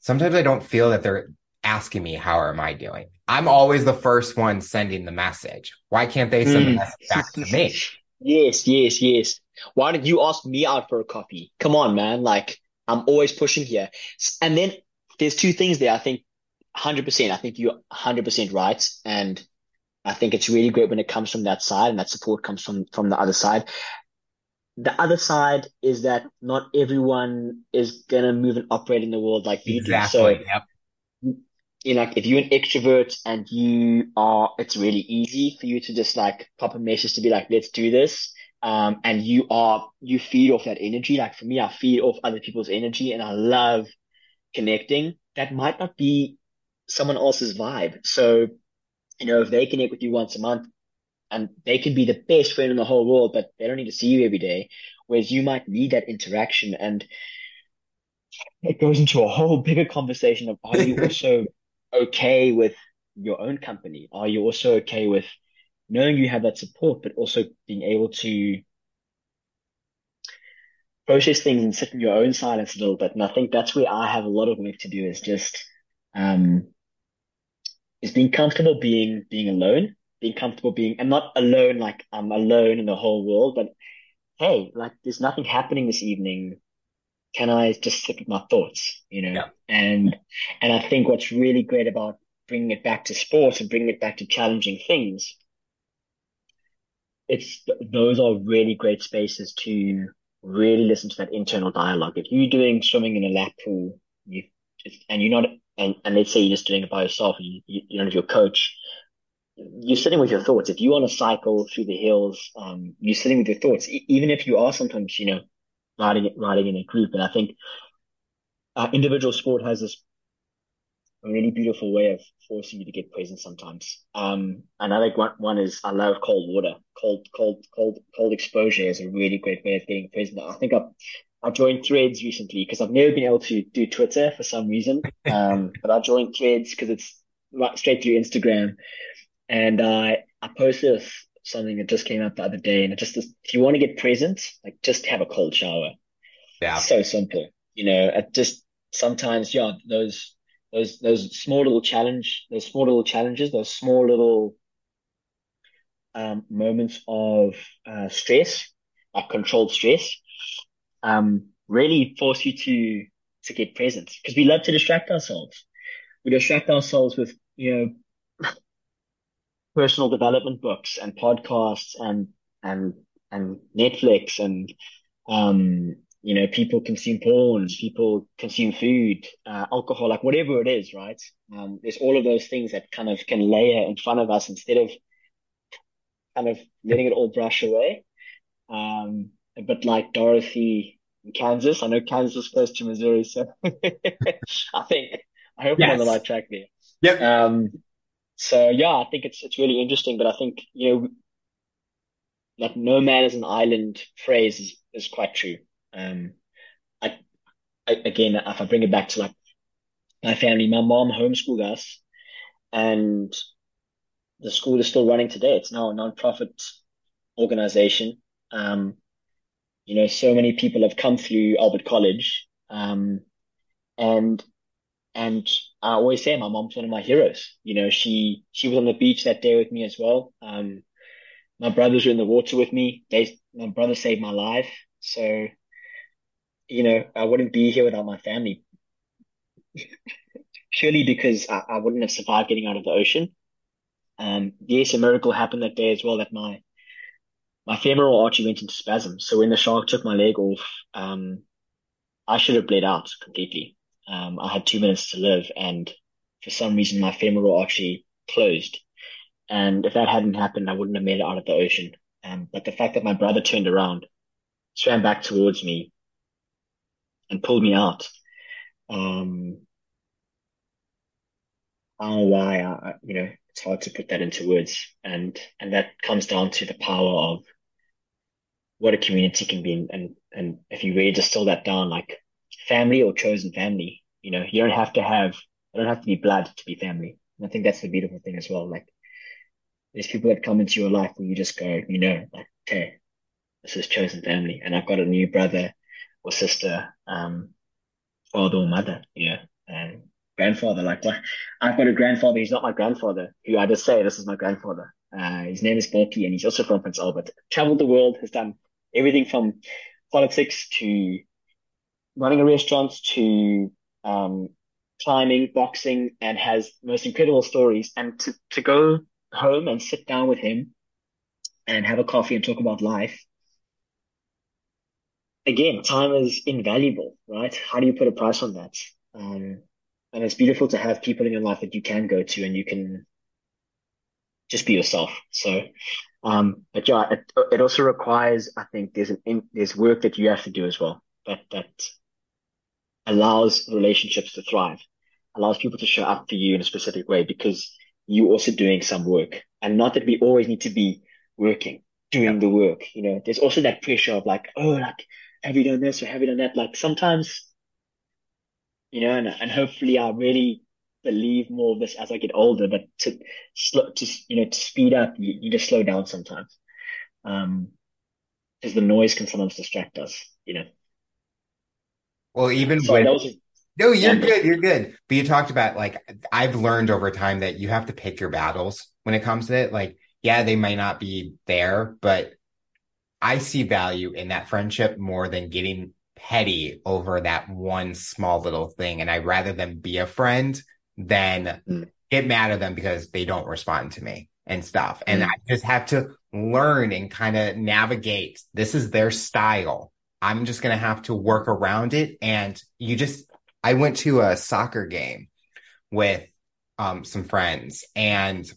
A: sometimes I don't feel that they're asking me, how am I doing? I'm always the first one sending the message. Why can't they send mm. the message back to me? [LAUGHS]
B: Yes, yes, yes. Why did you ask me out for a coffee? Come on, man. Like, I'm always pushing here. And then there's two things there. I think 100%. I think you're 100% right. And I think it's really great when it comes from that side and that support comes from, from the other side the other side is that not everyone is gonna move and operate in the world like you exactly. do. So, yep. you know, if you're an extrovert and you are, it's really easy for you to just like pop a message to be like, let's do this. Um, and you are, you feed off that energy. Like for me, I feed off other people's energy and I love connecting. That might not be someone else's vibe. So, you know, if they connect with you once a month, and they can be the best friend in the whole world, but they don't need to see you every day. Whereas you might need that interaction and it goes into a whole bigger conversation of are you [LAUGHS] also okay with your own company? Are you also okay with knowing you have that support, but also being able to process things and sit in your own silence a little bit? And I think that's where I have a lot of work to do is just, um, is being comfortable being, being alone being comfortable being, and not alone, like I'm alone in the whole world, but hey, like there's nothing happening this evening. Can I just sit with my thoughts, you know? Yeah. And, and I think what's really great about bringing it back to sports and bringing it back to challenging things, it's, those are really great spaces to really listen to that internal dialogue. If you're doing swimming in a lap pool, you, and you're not, and, and let's say you're just doing it by yourself, and you, you don't have your coach, you're sitting with your thoughts. If you want to cycle through the hills, um, you're sitting with your thoughts, e- even if you are sometimes, you know, riding riding in a group. And I think uh, individual sport has this really beautiful way of forcing you to get present sometimes. Um, and I think one, one is I love cold water. Cold, cold, cold, cold exposure is a really great way of getting present. I think I I joined Threads recently because I've never been able to do Twitter for some reason. [LAUGHS] Um, but I joined Threads because it's right straight through Instagram. And I, I posted something that just came out the other day and it just, if you want to get present, like just have a cold shower. Yeah. so simple. You know, it just sometimes, yeah, those, those, those small little challenge, those small little challenges, those small little, um, moments of, uh, stress, uh, controlled stress, um, really force you to, to get present because we love to distract ourselves. We distract ourselves with, you know, personal development books and podcasts and and and Netflix and um you know people consume porn, people consume food, uh, alcohol, like whatever it is, right? Um, there's all of those things that kind of can layer in front of us instead of kind of letting it all brush away. Um, but like Dorothy in Kansas, I know Kansas is close to Missouri, so [LAUGHS] I think I hope yes. I'm on the right track there.
A: Yep.
B: Um, So yeah, I think it's it's really interesting, but I think, you know, like no man is an island phrase is, is quite true. Um, I, I again, if I bring it back to like my family, my mom homeschooled us and the school is still running today. It's now a non-profit organization. Um, you know, so many people have come through Albert College. Um, and, and I always say my mom's one of my heroes. You know, she, she was on the beach that day with me as well. Um, my brothers were in the water with me. They, my brother saved my life. So, you know, I wouldn't be here without my family. [LAUGHS] Purely because I, I wouldn't have survived getting out of the ocean. Um, yes, a miracle happened that day as well that my, my femoral artery went into spasm. So when the shark took my leg off, um, I should have bled out completely. Um, I had two minutes to live and for some reason my femoral artery closed. And if that hadn't happened, I wouldn't have made it out of the ocean. Um, but the fact that my brother turned around, swam back towards me and pulled me out, um, I don't know why, I, you know, it's hard to put that into words. And, and that comes down to the power of what a community can be. And, and if you really distill that down, like family or chosen family, you know, you don't have to have, you don't have to be blood to be family. And I think that's the beautiful thing as well. Like there's people that come into your life where you just go, you know, like, okay, this is chosen family. And I've got a new brother or sister, um, father or mother, you know, and grandfather. Like, I've got a grandfather. He's not my grandfather, who I just say, this is my grandfather. Uh, his name is Balky and he's also from Prince Albert. Traveled the world, has done everything from politics to running a restaurant to, um, climbing, boxing, and has most incredible stories. And to, to go home and sit down with him and have a coffee and talk about life. Again, time is invaluable, right? How do you put a price on that? Um, and it's beautiful to have people in your life that you can go to and you can just be yourself. So, um, but yeah, it, it also requires, I think there's an, there's work that you have to do as well that, that allows relationships to thrive, allows people to show up for you in a specific way because you're also doing some work and not that we always need to be working, doing the work. You know, there's also that pressure of like, oh, like, have you done this or have you done that? Like sometimes, you know, and, and hopefully I really believe more of this as I get older, but to slow, to, you know, to speed up, you, you just slow down sometimes. Um, because the noise can sometimes distract us, you know.
A: Well, even
B: Sorry,
A: when
B: that was a
A: No, you're good. You're good. But you talked about like I've learned over time that you have to pick your battles when it comes to it. Like, yeah, they might not be there, but I see value in that friendship more than getting petty over that one small little thing. And I'd rather them be a friend than
B: Mm,
A: get mad at them because they don't respond to me and stuff. And I
B: mm,
A: just have to learn and kind of navigate. This is their style. I'm just going to have to work around it. And you just, I went to a soccer game with um, some friends and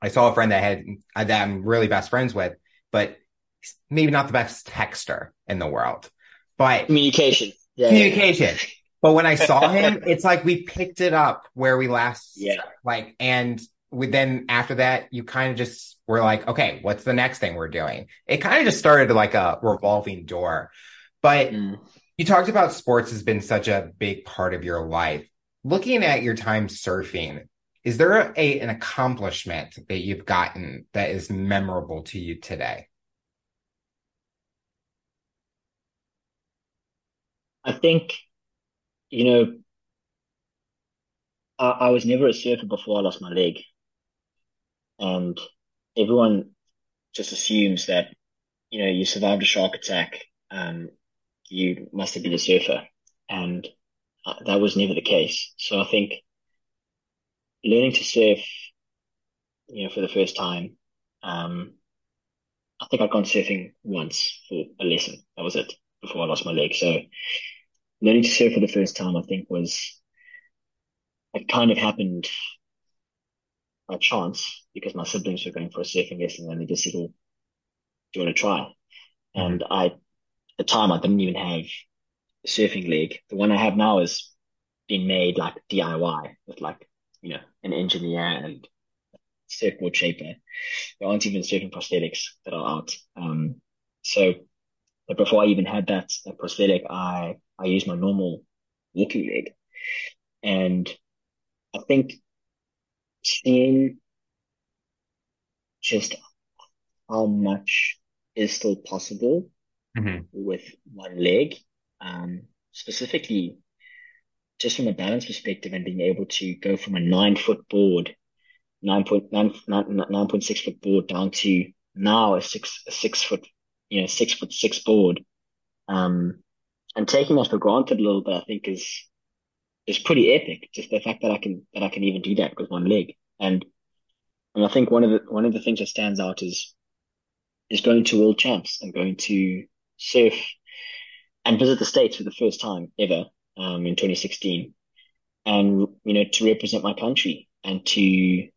A: I saw a friend that had, uh, that I'm really best friends with, but maybe not the best texter in the world, but
B: communication. Yeah, yeah,
A: communication. But when I saw him, [LAUGHS] it's like we picked it up where we last
B: yeah.
A: like, and we then after that, you kind of just were like, okay, what's the next thing we're doing? It kind of just started like a revolving door. But
B: Mm.
A: you talked about sports has been such a big part of your life. Looking at your time surfing, is there a, an accomplishment that you've gotten that is memorable to you today?
B: I think, you know, I, I was never a surfer before I lost my leg, and everyone just assumes that, you know, you survived a shark attack, um, you must have been a surfer, and uh, that was never the case. So I think learning to surf, you know, for the first time, um, I think I'd gone surfing once for a lesson. That was it before I lost my leg. So learning to surf for the first time, I think was, it kind of happened by chance because my siblings were going for a surfing lesson and they just said, "Oh, do you want to try?"
A: Mhm.
B: And I, at the time, I didn't even have a surfing leg. The one I have now is been made like DIY with like, you know, an engineer and surfboard shaper. There aren't even surfing prosthetics that are out. Um, so, but before I even had that, that prosthetic, I, I used my normal walking leg. And I think seeing just how much is still possible
A: hmm
B: with one leg, um, specifically just from a balance perspective and being able to go from a nine foot board, nine point nine nine nine point six foot board down to now a six a six foot, you know, six foot six board. Um, and taking that for granted a little bit, I think is is pretty epic. Just the fact that I can that I can even do that with one leg. And and I think one of the one of the things that stands out is is going to world champs and going to surf and visit the States for the first time ever um, in 2016, and you know to represent my country and to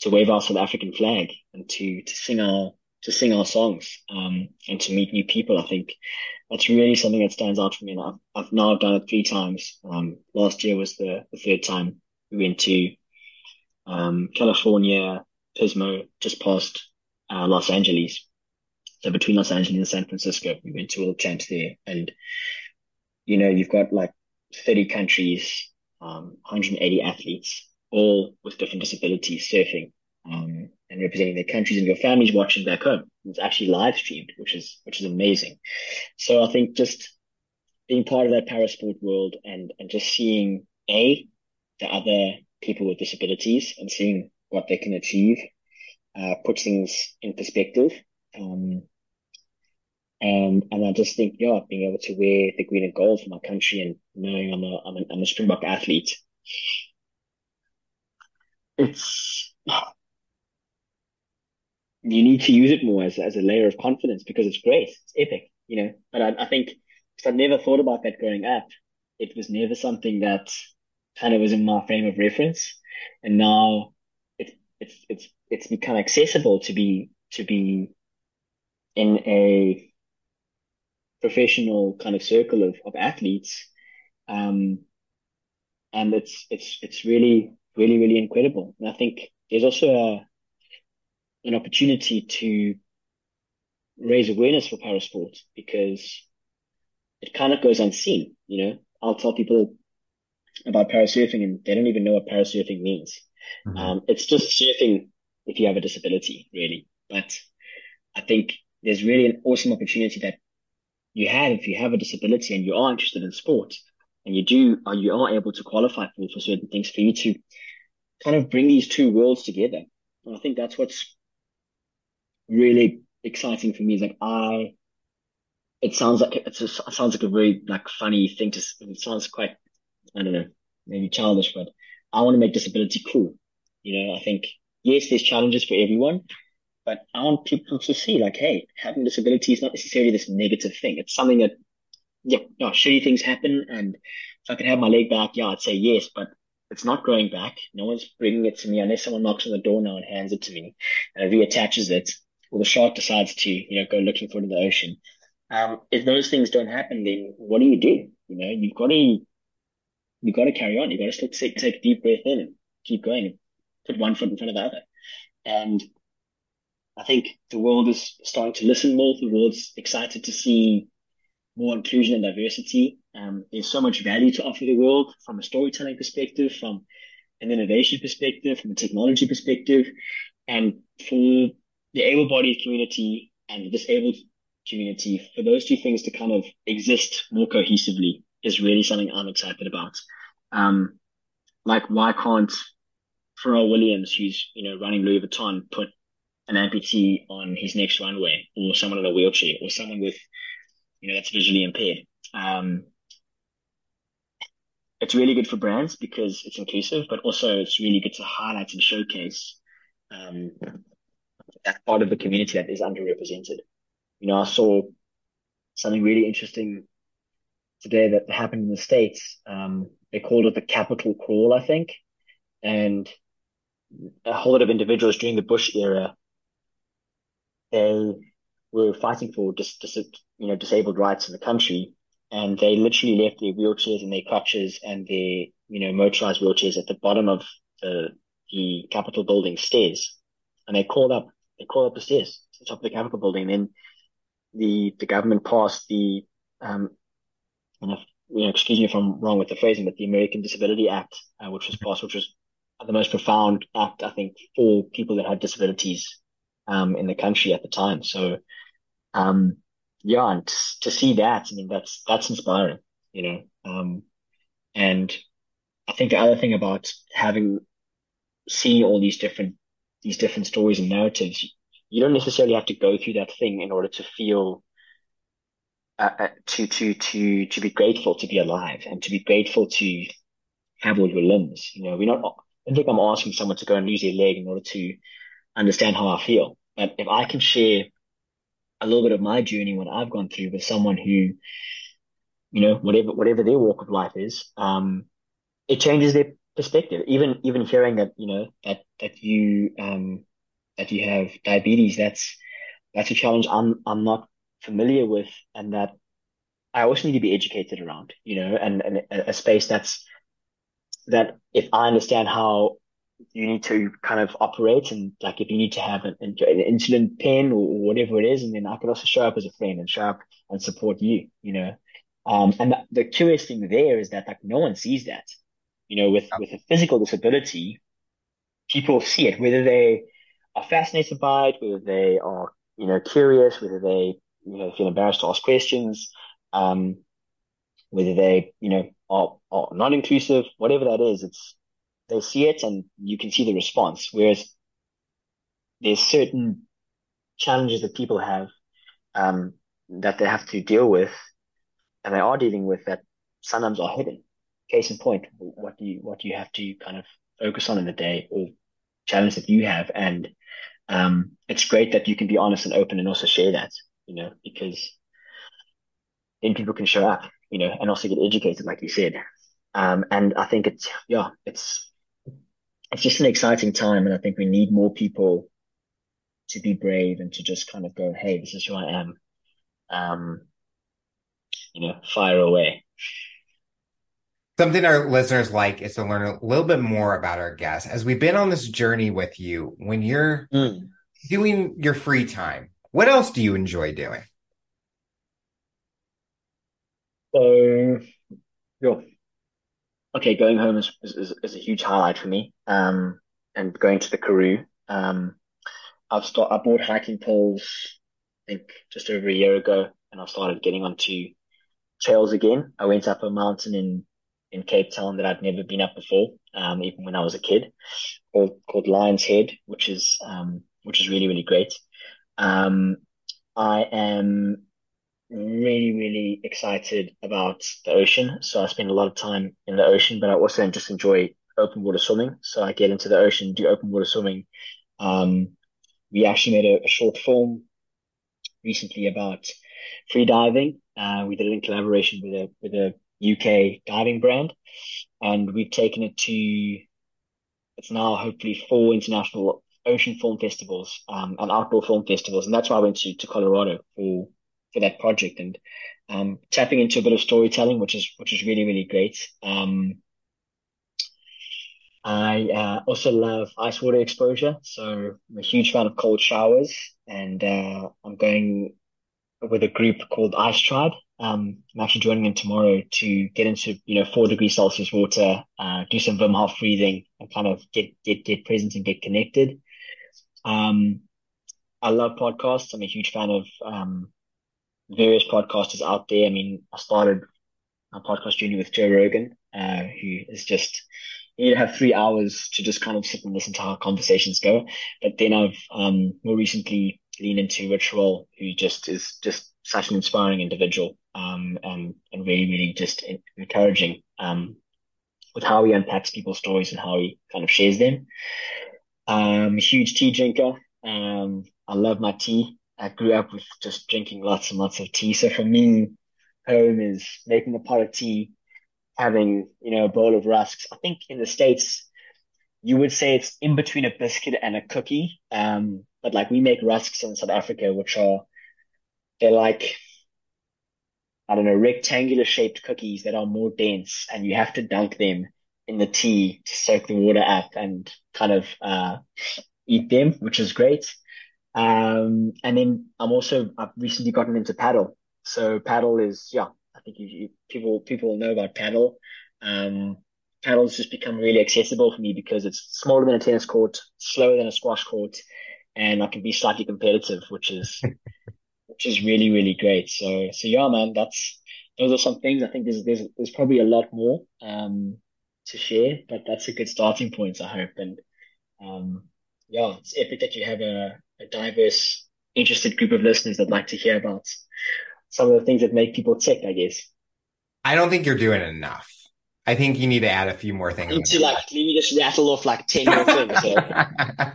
B: to wave our South African flag and to to sing our to sing our songs um, and to meet new people. I think that's really something that stands out for me. And I've, I've now done it three times. Um, last year was the, the third time we went to um, California, Pismo, just past uh, Los Angeles. So between Los Angeles and San Francisco, we went to all champs there. And, you know, you've got like 30 countries, um, 180 athletes, all with different disabilities surfing, um, and representing their countries and your families watching back home. It's actually live streamed, which is, which is amazing. So I think just being part of that parasport world and, and just seeing A, the other people with disabilities and seeing what they can achieve, uh, puts things in perspective. Um, and, and I just think, yeah, being able to wear the green and gold for my country and knowing I'm a, I'm a, I'm a Springbok athlete, it's, you need to use it more as, as a layer of confidence because it's great. It's epic, you know, but I, I think because I never thought about that growing up, it was never something that kind of was in my frame of reference. And now it's, it's, it's, it's become accessible to be, to be in a professional kind of circle of, of athletes. Um, and it's, it's, it's really, really, really incredible. And I think there's also a, an opportunity to raise awareness for parasport because it kind of goes unseen. You know, I'll tell people about parasurfing and they don't even know what parasurfing means.
A: hmm
B: Um, it's just surfing if you have a disability, really. But I think there's really an awesome opportunity that you have if you have a disability and you are interested in sport and you do, or you are able to qualify for, for certain things for you to kind of bring these two worlds together. And I think that's what's really exciting for me is like I, it sounds like a, it sounds like a very like funny thing to, it sounds quite, I don't know, maybe childish, but I want to make disability cool. You know, I think, yes, there's challenges for everyone, but I want people to see like, hey, having disability is not necessarily this negative thing. It's something that, yeah, yeah, shitty things happen. And if I could have my leg back, yeah, I'd say yes, but it's not growing back. No one's bringing it to me unless someone knocks on the door now and hands it to me and reattaches it or the shark decides to, you know, go looking for it in the ocean. Um, if those things don't happen, then what do you do? You know, you've got to, you've got to carry on. You've got to take, take a deep breath in and keep going put one foot in front of the other. And I think the world is starting to listen more. The world's excited to see more inclusion and diversity. Um, there's so much value to offer the world from a storytelling perspective, from an innovation perspective, from a technology perspective, and for the able-bodied community and the disabled community, for those two things to kind of exist more cohesively is really something I'm excited about. Um, like why can't Pharrell Williams, who's, you know, running Louis Vuitton, put an amputee on his next runway or someone in a wheelchair or someone with, you know, that's visually impaired. Um, it's really good for brands because it's inclusive, but also it's really good to highlight and showcase, um, that part of the community that is underrepresented. You know, I saw something really interesting today that happened in the States. Um, they called it the Capitol Crawl, I think, and a whole lot of individuals during the Bush era, they were fighting for dis, dis, you know, disabled rights in the country. And they literally left their wheelchairs and their crutches and their, you know, motorized wheelchairs at the bottom of the the Capitol building stairs, and they called up they called up the stairs to the top of the Capitol building. And the the government passed the um, and if, you know, excuse me if I'm wrong with the phrasing, but the American Disability Act, uh, which was passed, which was the most profound act I think for people that had disabilities um, in the country at the time. So um, yeah, and to, see that, I mean, that's that's inspiring, you know. Um, and I think the other thing about having seen all these different these different stories and narratives, you don't necessarily have to go through that thing in order to feel uh, uh, to to to to be grateful to be alive and to be grateful to have all your limbs. You know, we're not. I don't think I'm asking someone to go and lose their leg in order to understand how I feel. But if I can share a little bit of my journey, what I've gone through with someone who, you know, whatever whatever their walk of life is, um, it changes their perspective. Even even hearing that, you know, that that you um that you have diabetes, that's that's a challenge I'm I'm not familiar with, and that I also need to be educated around, you know, and, and a, space that's that if I understand how you need to kind of operate and like if you need to have an, an insulin pen or, or, whatever it is, and then I can also show up as a friend and show up and support you, you know. Um, and the, the curious thing there is that like no one sees that, you know, with, with a physical disability, people see it, whether they are fascinated by it, whether they are, you know, curious, whether they, you know, feel embarrassed to ask questions, um, whether they, you know, are, are non-inclusive, whatever that is, it's, they see it and you can see the response. Whereas there's certain challenges that people have um, that they have to deal with, and they are dealing with that sometimes are hidden. Case in point, what do you what do you have to kind of focus on in the day, or challenge that you have, and um, it's great that you can be honest and open and also share that, you know, because then people can show up, you know, and also get educated, like you said. Um, and I think it's yeah, it's it's just an exciting time. And I think we need more people to be brave and to just kind of go, Hey, this is who I am. Um, you know, fire away.
A: Something our listeners like is to learn a little bit more about our guests. As we've been on this journey with you, when you're mm. doing your free time, what else do you enjoy doing?
B: So, yeah, okay, going home is, is, is a huge highlight for me. Um, and going to the Karoo. Um, I've start, I bought hiking poles, I think just over a year ago, and I've started getting onto trails again. I went up a mountain in, in Cape Town that I'd never been up before, um, even when I was a kid, called, called Lion's Head, which is, um, which is really, really great. Um, I am really, really excited about the ocean. So I spend a lot of time in the ocean, but I also just enjoy open water swimming. So I get into the ocean, do open water swimming. Um, we actually made a, a, short film recently about free diving. Uh, we did it in collaboration with a, with a UK diving brand and we've taken it to, it's now hopefully four international ocean film festivals, um, and outdoor film festivals. And that's why I went to, to Colorado for for that project and um, tapping into a bit of storytelling, which is which is really really great. Um, I uh, also love ice water exposure, so I'm a huge fan of cold showers, and uh, I'm going with a group called Ice Tribe. Um, I'm actually joining them tomorrow to get into you know four degrees Celsius water, uh, do some Wim Hof breathing, and kind of get get get present and get connected. Um, I love podcasts. I'm a huge fan of um, various podcasters out there. I mean, I started a podcast journey with Joe Rogan, uh, who is just, you have three hours to just kind of sit and listen to how conversations go. But then I've, um, more recently leaned into Rich Roll who just is just such an inspiring individual, um, and, and really, really just encouraging, um, with how he unpacks people's stories and how he kind of shares them. Um, huge tea drinker. Um, I love my tea. I grew up with just drinking lots and lots of tea. So for me, home is making a pot of tea, having, you know, a bowl of rusks. I think in the States, you would say it's in between a biscuit and a cookie. Um, but like we make rusks in South Africa, which are, they're like, I don't know, rectangular shaped cookies that are more dense and you have to dunk them in the tea to soak the water up and kind of uh, eat them, which is great. Um, and then I'm also I've recently gotten into paddle. So paddle is yeah, I think you, you, people people know about paddle. Um, paddle's just become really accessible for me because it's smaller than a tennis court, slower than a squash court, and I can be slightly competitive, which is [LAUGHS] which is really really great. So so yeah, man, that's those are some things. I think there's there's there's probably a lot more um to share, but that's a good starting point, I hope. And um yeah, it's epic that you have a, a diverse, interested group of listeners that like to hear about some of the things that make people tick, I guess.
A: I don't think you're doing enough. I think you need to add a few more things.
B: I need to like let me just rattle off like ten more things. So. [LAUGHS]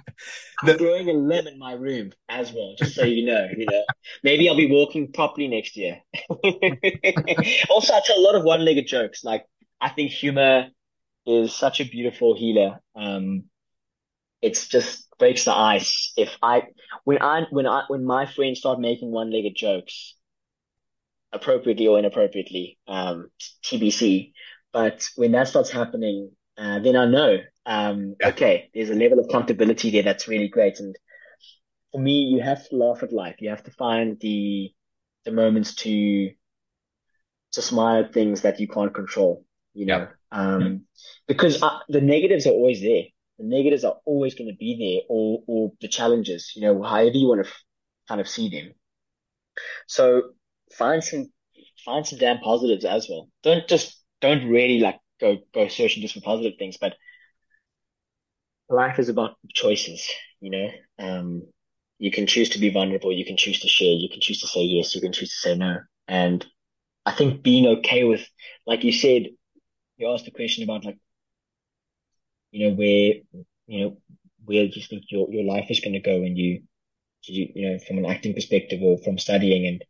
B: I'm growing a limb in my room as well, just so you know. You know, maybe I'll be walking properly next year. [LAUGHS] also, I tell a lot of one-legged jokes. Like I think humor is such a beautiful healer. Um, it's just breaks the ice. If I when I when I when my friends start making one-legged jokes, appropriately or inappropriately, um, TBC but when that starts happening, uh, then I know, um, yeah. okay, there's a level of comfortability there that's really great. And for me, you have to laugh at life. You have to find the the moments to to smile at things that you can't control. You know, yeah. um, because uh, the negatives are always there. The negatives are always going to be there, or or the challenges. You know, however you want to f- kind of see them. So find some find some damn positives as well. Don't just don't really like go go searching just for positive things, but life is about choices, you know. Um, you can choose to be vulnerable, you can choose to share, you can choose to say yes, you can choose to say no. And I think being okay with, like you said, you asked the question about like, you know, where, you know, where do you think your, your life is going to go when you, you, you know, from an acting perspective or from studying and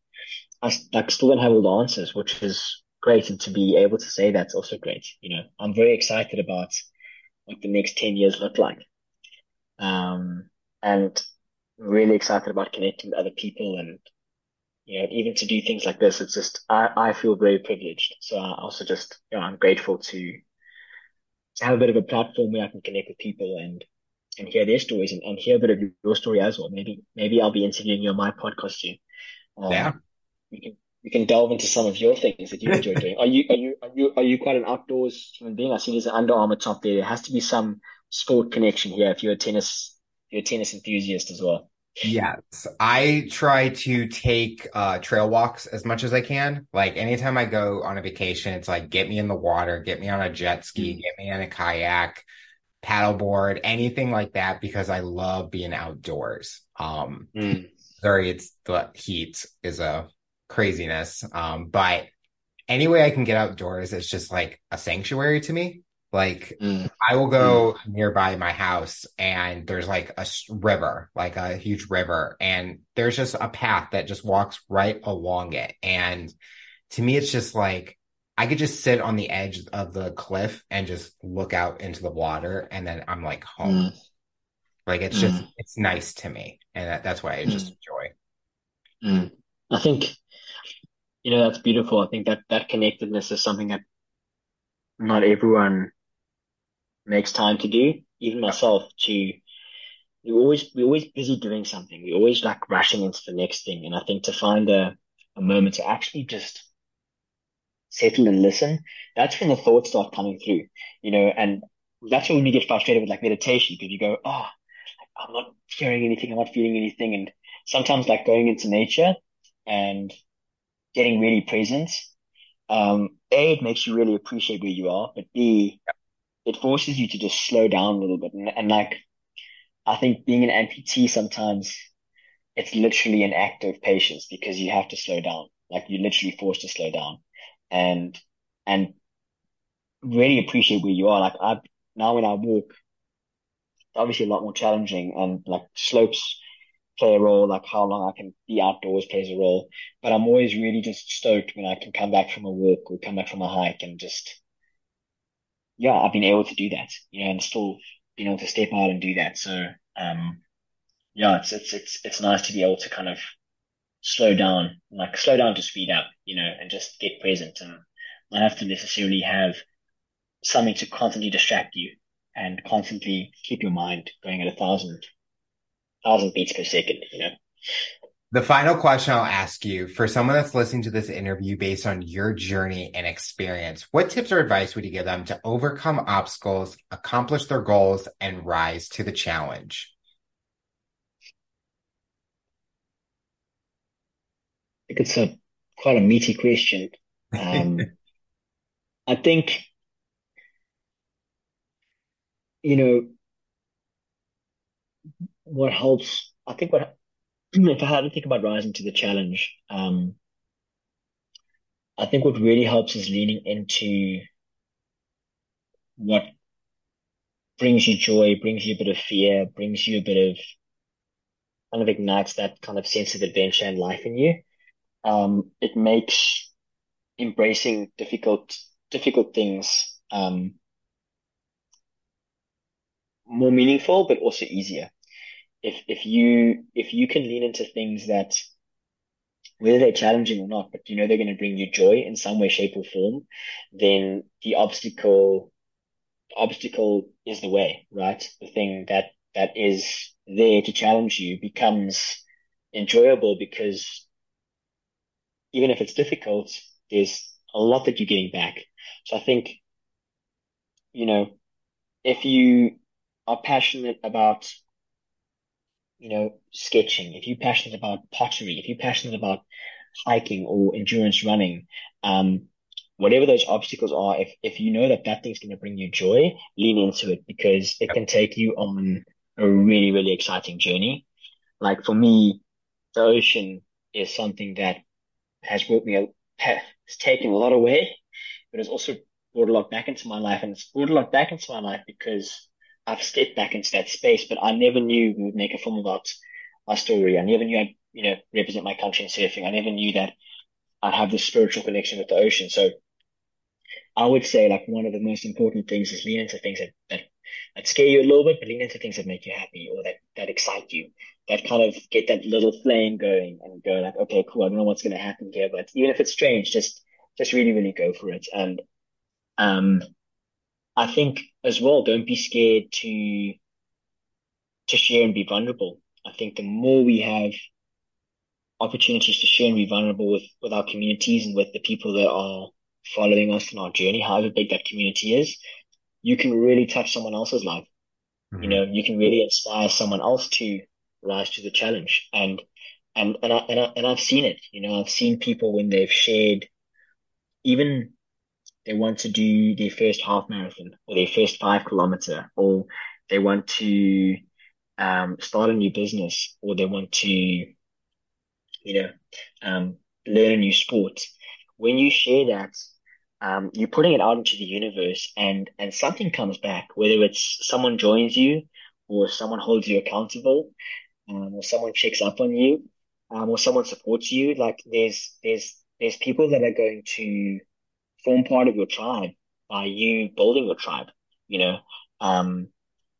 B: I like still don't have all the answers, which is great. And to be able to say that's also great. You know, I'm very excited about what the next 10 years look like. Um, and really excited about connecting with other people and, you know, even to do things like this, it's just, I, I feel very privileged. So I also just, you know, I'm grateful to, to have a bit of a platform where I can connect with people and, and hear their stories and, and hear a bit of your story as well. Maybe, maybe I'll be interviewing you on my podcast soon.
A: Um, yeah.
B: We can we can delve into some of your things that you enjoy doing. Are you are you are you are you quite an outdoors human being? I see there's an Under Armour top there. There has to be some sport connection here if you're a tennis you're a tennis enthusiast as well.
A: Yes, I try to take uh, trail walks as much as I can. Like anytime I go on a vacation, it's like get me in the water, get me on a jet ski, mm. get me on a kayak, paddleboard, anything like that because I love being outdoors. Um, mm. sorry, it's the heat is a craziness. Um, but any way I can get outdoors, it's just like a sanctuary to me. Like mm. I will go mm. nearby my house and there's like a river, like a huge river, and there's just a path that just walks right along it. And to me, it's just like I could just sit on the edge of the cliff and just look out into the water, and then I'm like home. Mm. Like it's just mm. it's nice to me, and that, that's why I just
B: mm. enjoy. Mm. I think you know, that's beautiful. I think that that connectedness is something that not everyone makes time to do. Even myself, to we always we're always busy doing something. We're always like rushing into the next thing. And I think to find a, a moment to actually just settle and listen, that's when the thoughts start coming through. You know, and that's when you get frustrated with like meditation because you go, oh, I'm not hearing anything, I'm not feeling anything. And sometimes like going into nature and getting really present. Um, A, it makes you really appreciate where you are, but B, it forces you to just slow down a little bit. And, and like, I think being an amputee sometimes it's literally an act of patience because you have to slow down. Like you're literally forced to slow down and, and really appreciate where you are. Like I, now when I walk, it's obviously a lot more challenging and like slopes play a role, like how long I can be outdoors plays a role. But I'm always really just stoked when I can come back from a walk or come back from a hike and just, yeah, I've been able to do that, you know, and still being able to step out and do that. So, um, yeah, it's, it's, it's, it's nice to be able to kind of slow down, like slow down to speed up, you know, and just get present and not have to necessarily have something to constantly distract you and constantly keep your mind going at a thousand thousand beats per second, you know.
A: The final question I'll ask you for someone that's listening to this interview based on your journey and experience, what tips or advice would you give them to overcome obstacles, accomplish their goals, and rise to the challenge?
B: I think it's a quite a meaty question. Um, [LAUGHS] I think, you know, what helps, I think what [CLEARS THROAT] if I had to think about rising to the challenge, um, I think what really helps is leaning into what brings you joy, brings you a bit of fear, brings you a bit of kind of ignites that kind of sense of adventure and life in you. Um, it makes embracing difficult difficult things um, more meaningful, but also easier if if you if you can lean into things that whether they're challenging or not, but you know they're going to bring you joy in some way, shape, or form, then the obstacle obstacle is the way, right? The thing that that is there to challenge you becomes enjoyable because even if it's difficult, there's a lot that you're getting back. So I think, you know, if you are passionate about you know, sketching, if you're passionate about pottery, if you're passionate about hiking or endurance running, um, whatever those obstacles are, if, if you know that that thing's going to bring you joy, lean into it because it can take you on a really, really exciting journey. Like for me, the ocean is something that has brought me, a, has taken a lot away, but has also brought a lot back into my life. And it's brought a lot back into my life because I've stepped back into that space, but I never knew we would make a film about my story. I never knew I'd, you know, represent my country in surfing. I never knew that I'd have this spiritual connection with the ocean. So I would say like one of the most important things is lean into things that, that, that scare you a little bit, but lean into things that make you happy or that, that excite you, that kind of get that little flame going and go like, okay, cool. I don't know what's going to happen here, but even if it's strange, just, just really, really go for it. And, um, I think as well, don't be scared to to share and be vulnerable. I think the more we have opportunities to share and be vulnerable with, with our communities and with the people that are following us in our journey, however big that community is, you can really touch someone else's life. Mm-hmm. You know, you can really inspire someone else to rise to the challenge. And, and, and I, and I, and I've seen it, you know, I've seen people when they've shared even they want to do their first half marathon or their first five kilometer, or they want to um, start a new business, or they want to, you know, um, learn a new sport. When you share that, um, you're putting it out into the universe, and and something comes back. Whether it's someone joins you, or someone holds you accountable, um, or someone checks up on you, um, or someone supports you. Like there's there's there's people that are going to form part of your tribe by you building your tribe, you know? Um,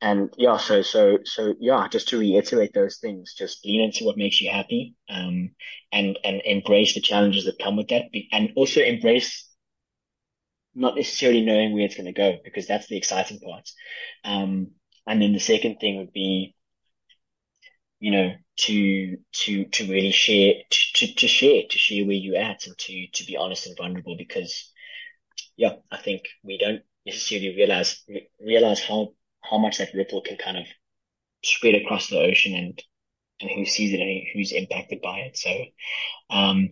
B: and yeah, so, so, so yeah, just to reiterate those things, just lean into what makes you happy, um, and, and embrace the challenges that come with that. And also embrace not necessarily knowing where it's going to go because that's the exciting part. Um, and then the second thing would be, you know, to, to, to really share, to, to, to share, to share where you're at and to, to be honest and vulnerable because yeah, I think we don't necessarily realize realize how how much that ripple can kind of spread across the ocean and and who sees it and who's impacted by it. So, um,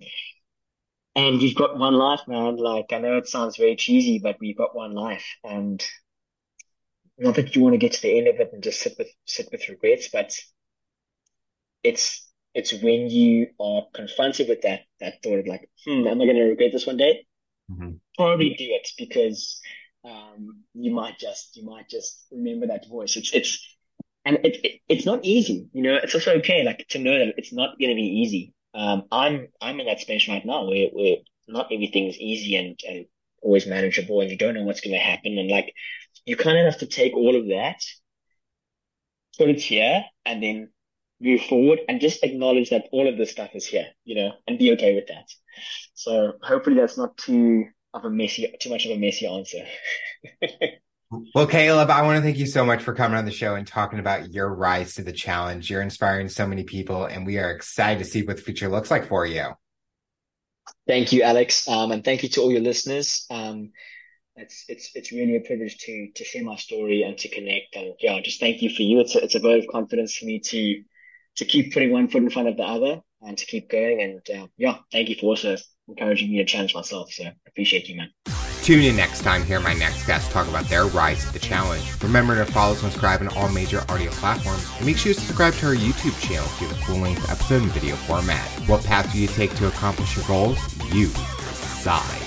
B: and you've got one life, man. Like I know it sounds very cheesy, but we've got one life, and not that you want to get to the end of it and just sit with sit with regrets, but it's it's when you are confronted with that that thought of like, hmm, am I going to regret this one day? Mm-hmm. probably do it because um, you might just you might just remember that voice. It's it's and it, it, it's not easy. You know, it's also okay like to know that it's not going to be easy. Um, I'm I'm in that space right now where where not everything's easy and and always manageable, and you don't know what's going to happen, and like you kind of have to take all of that, put it here, and then move forward and just acknowledge that all of this stuff is here, you know, and be okay with that. So hopefully that's not too of a messy, too much of a messy answer. [LAUGHS]
A: well, Caleb, I want to thank you so much for coming on the show and talking about your rise to the challenge. You're inspiring so many people, and we are excited to see what the future looks like for you.
B: Thank you, Alex, um, and thank you to all your listeners. Um, it's it's it's really a privilege to to share my story and to connect. And yeah, just thank you for you. It's a, it's a vote of confidence for me to to keep putting one foot in front of the other and to keep going. And uh, yeah, thank you for also encouraging me to challenge myself. So appreciate you, man.
A: Tune in next time hear my next guest talk about their rise to the challenge. Remember to follow, subscribe on all major audio platforms, and make sure to subscribe to our YouTube channel to the full-length episode in video format. What path do you take to accomplish your goals? You decide.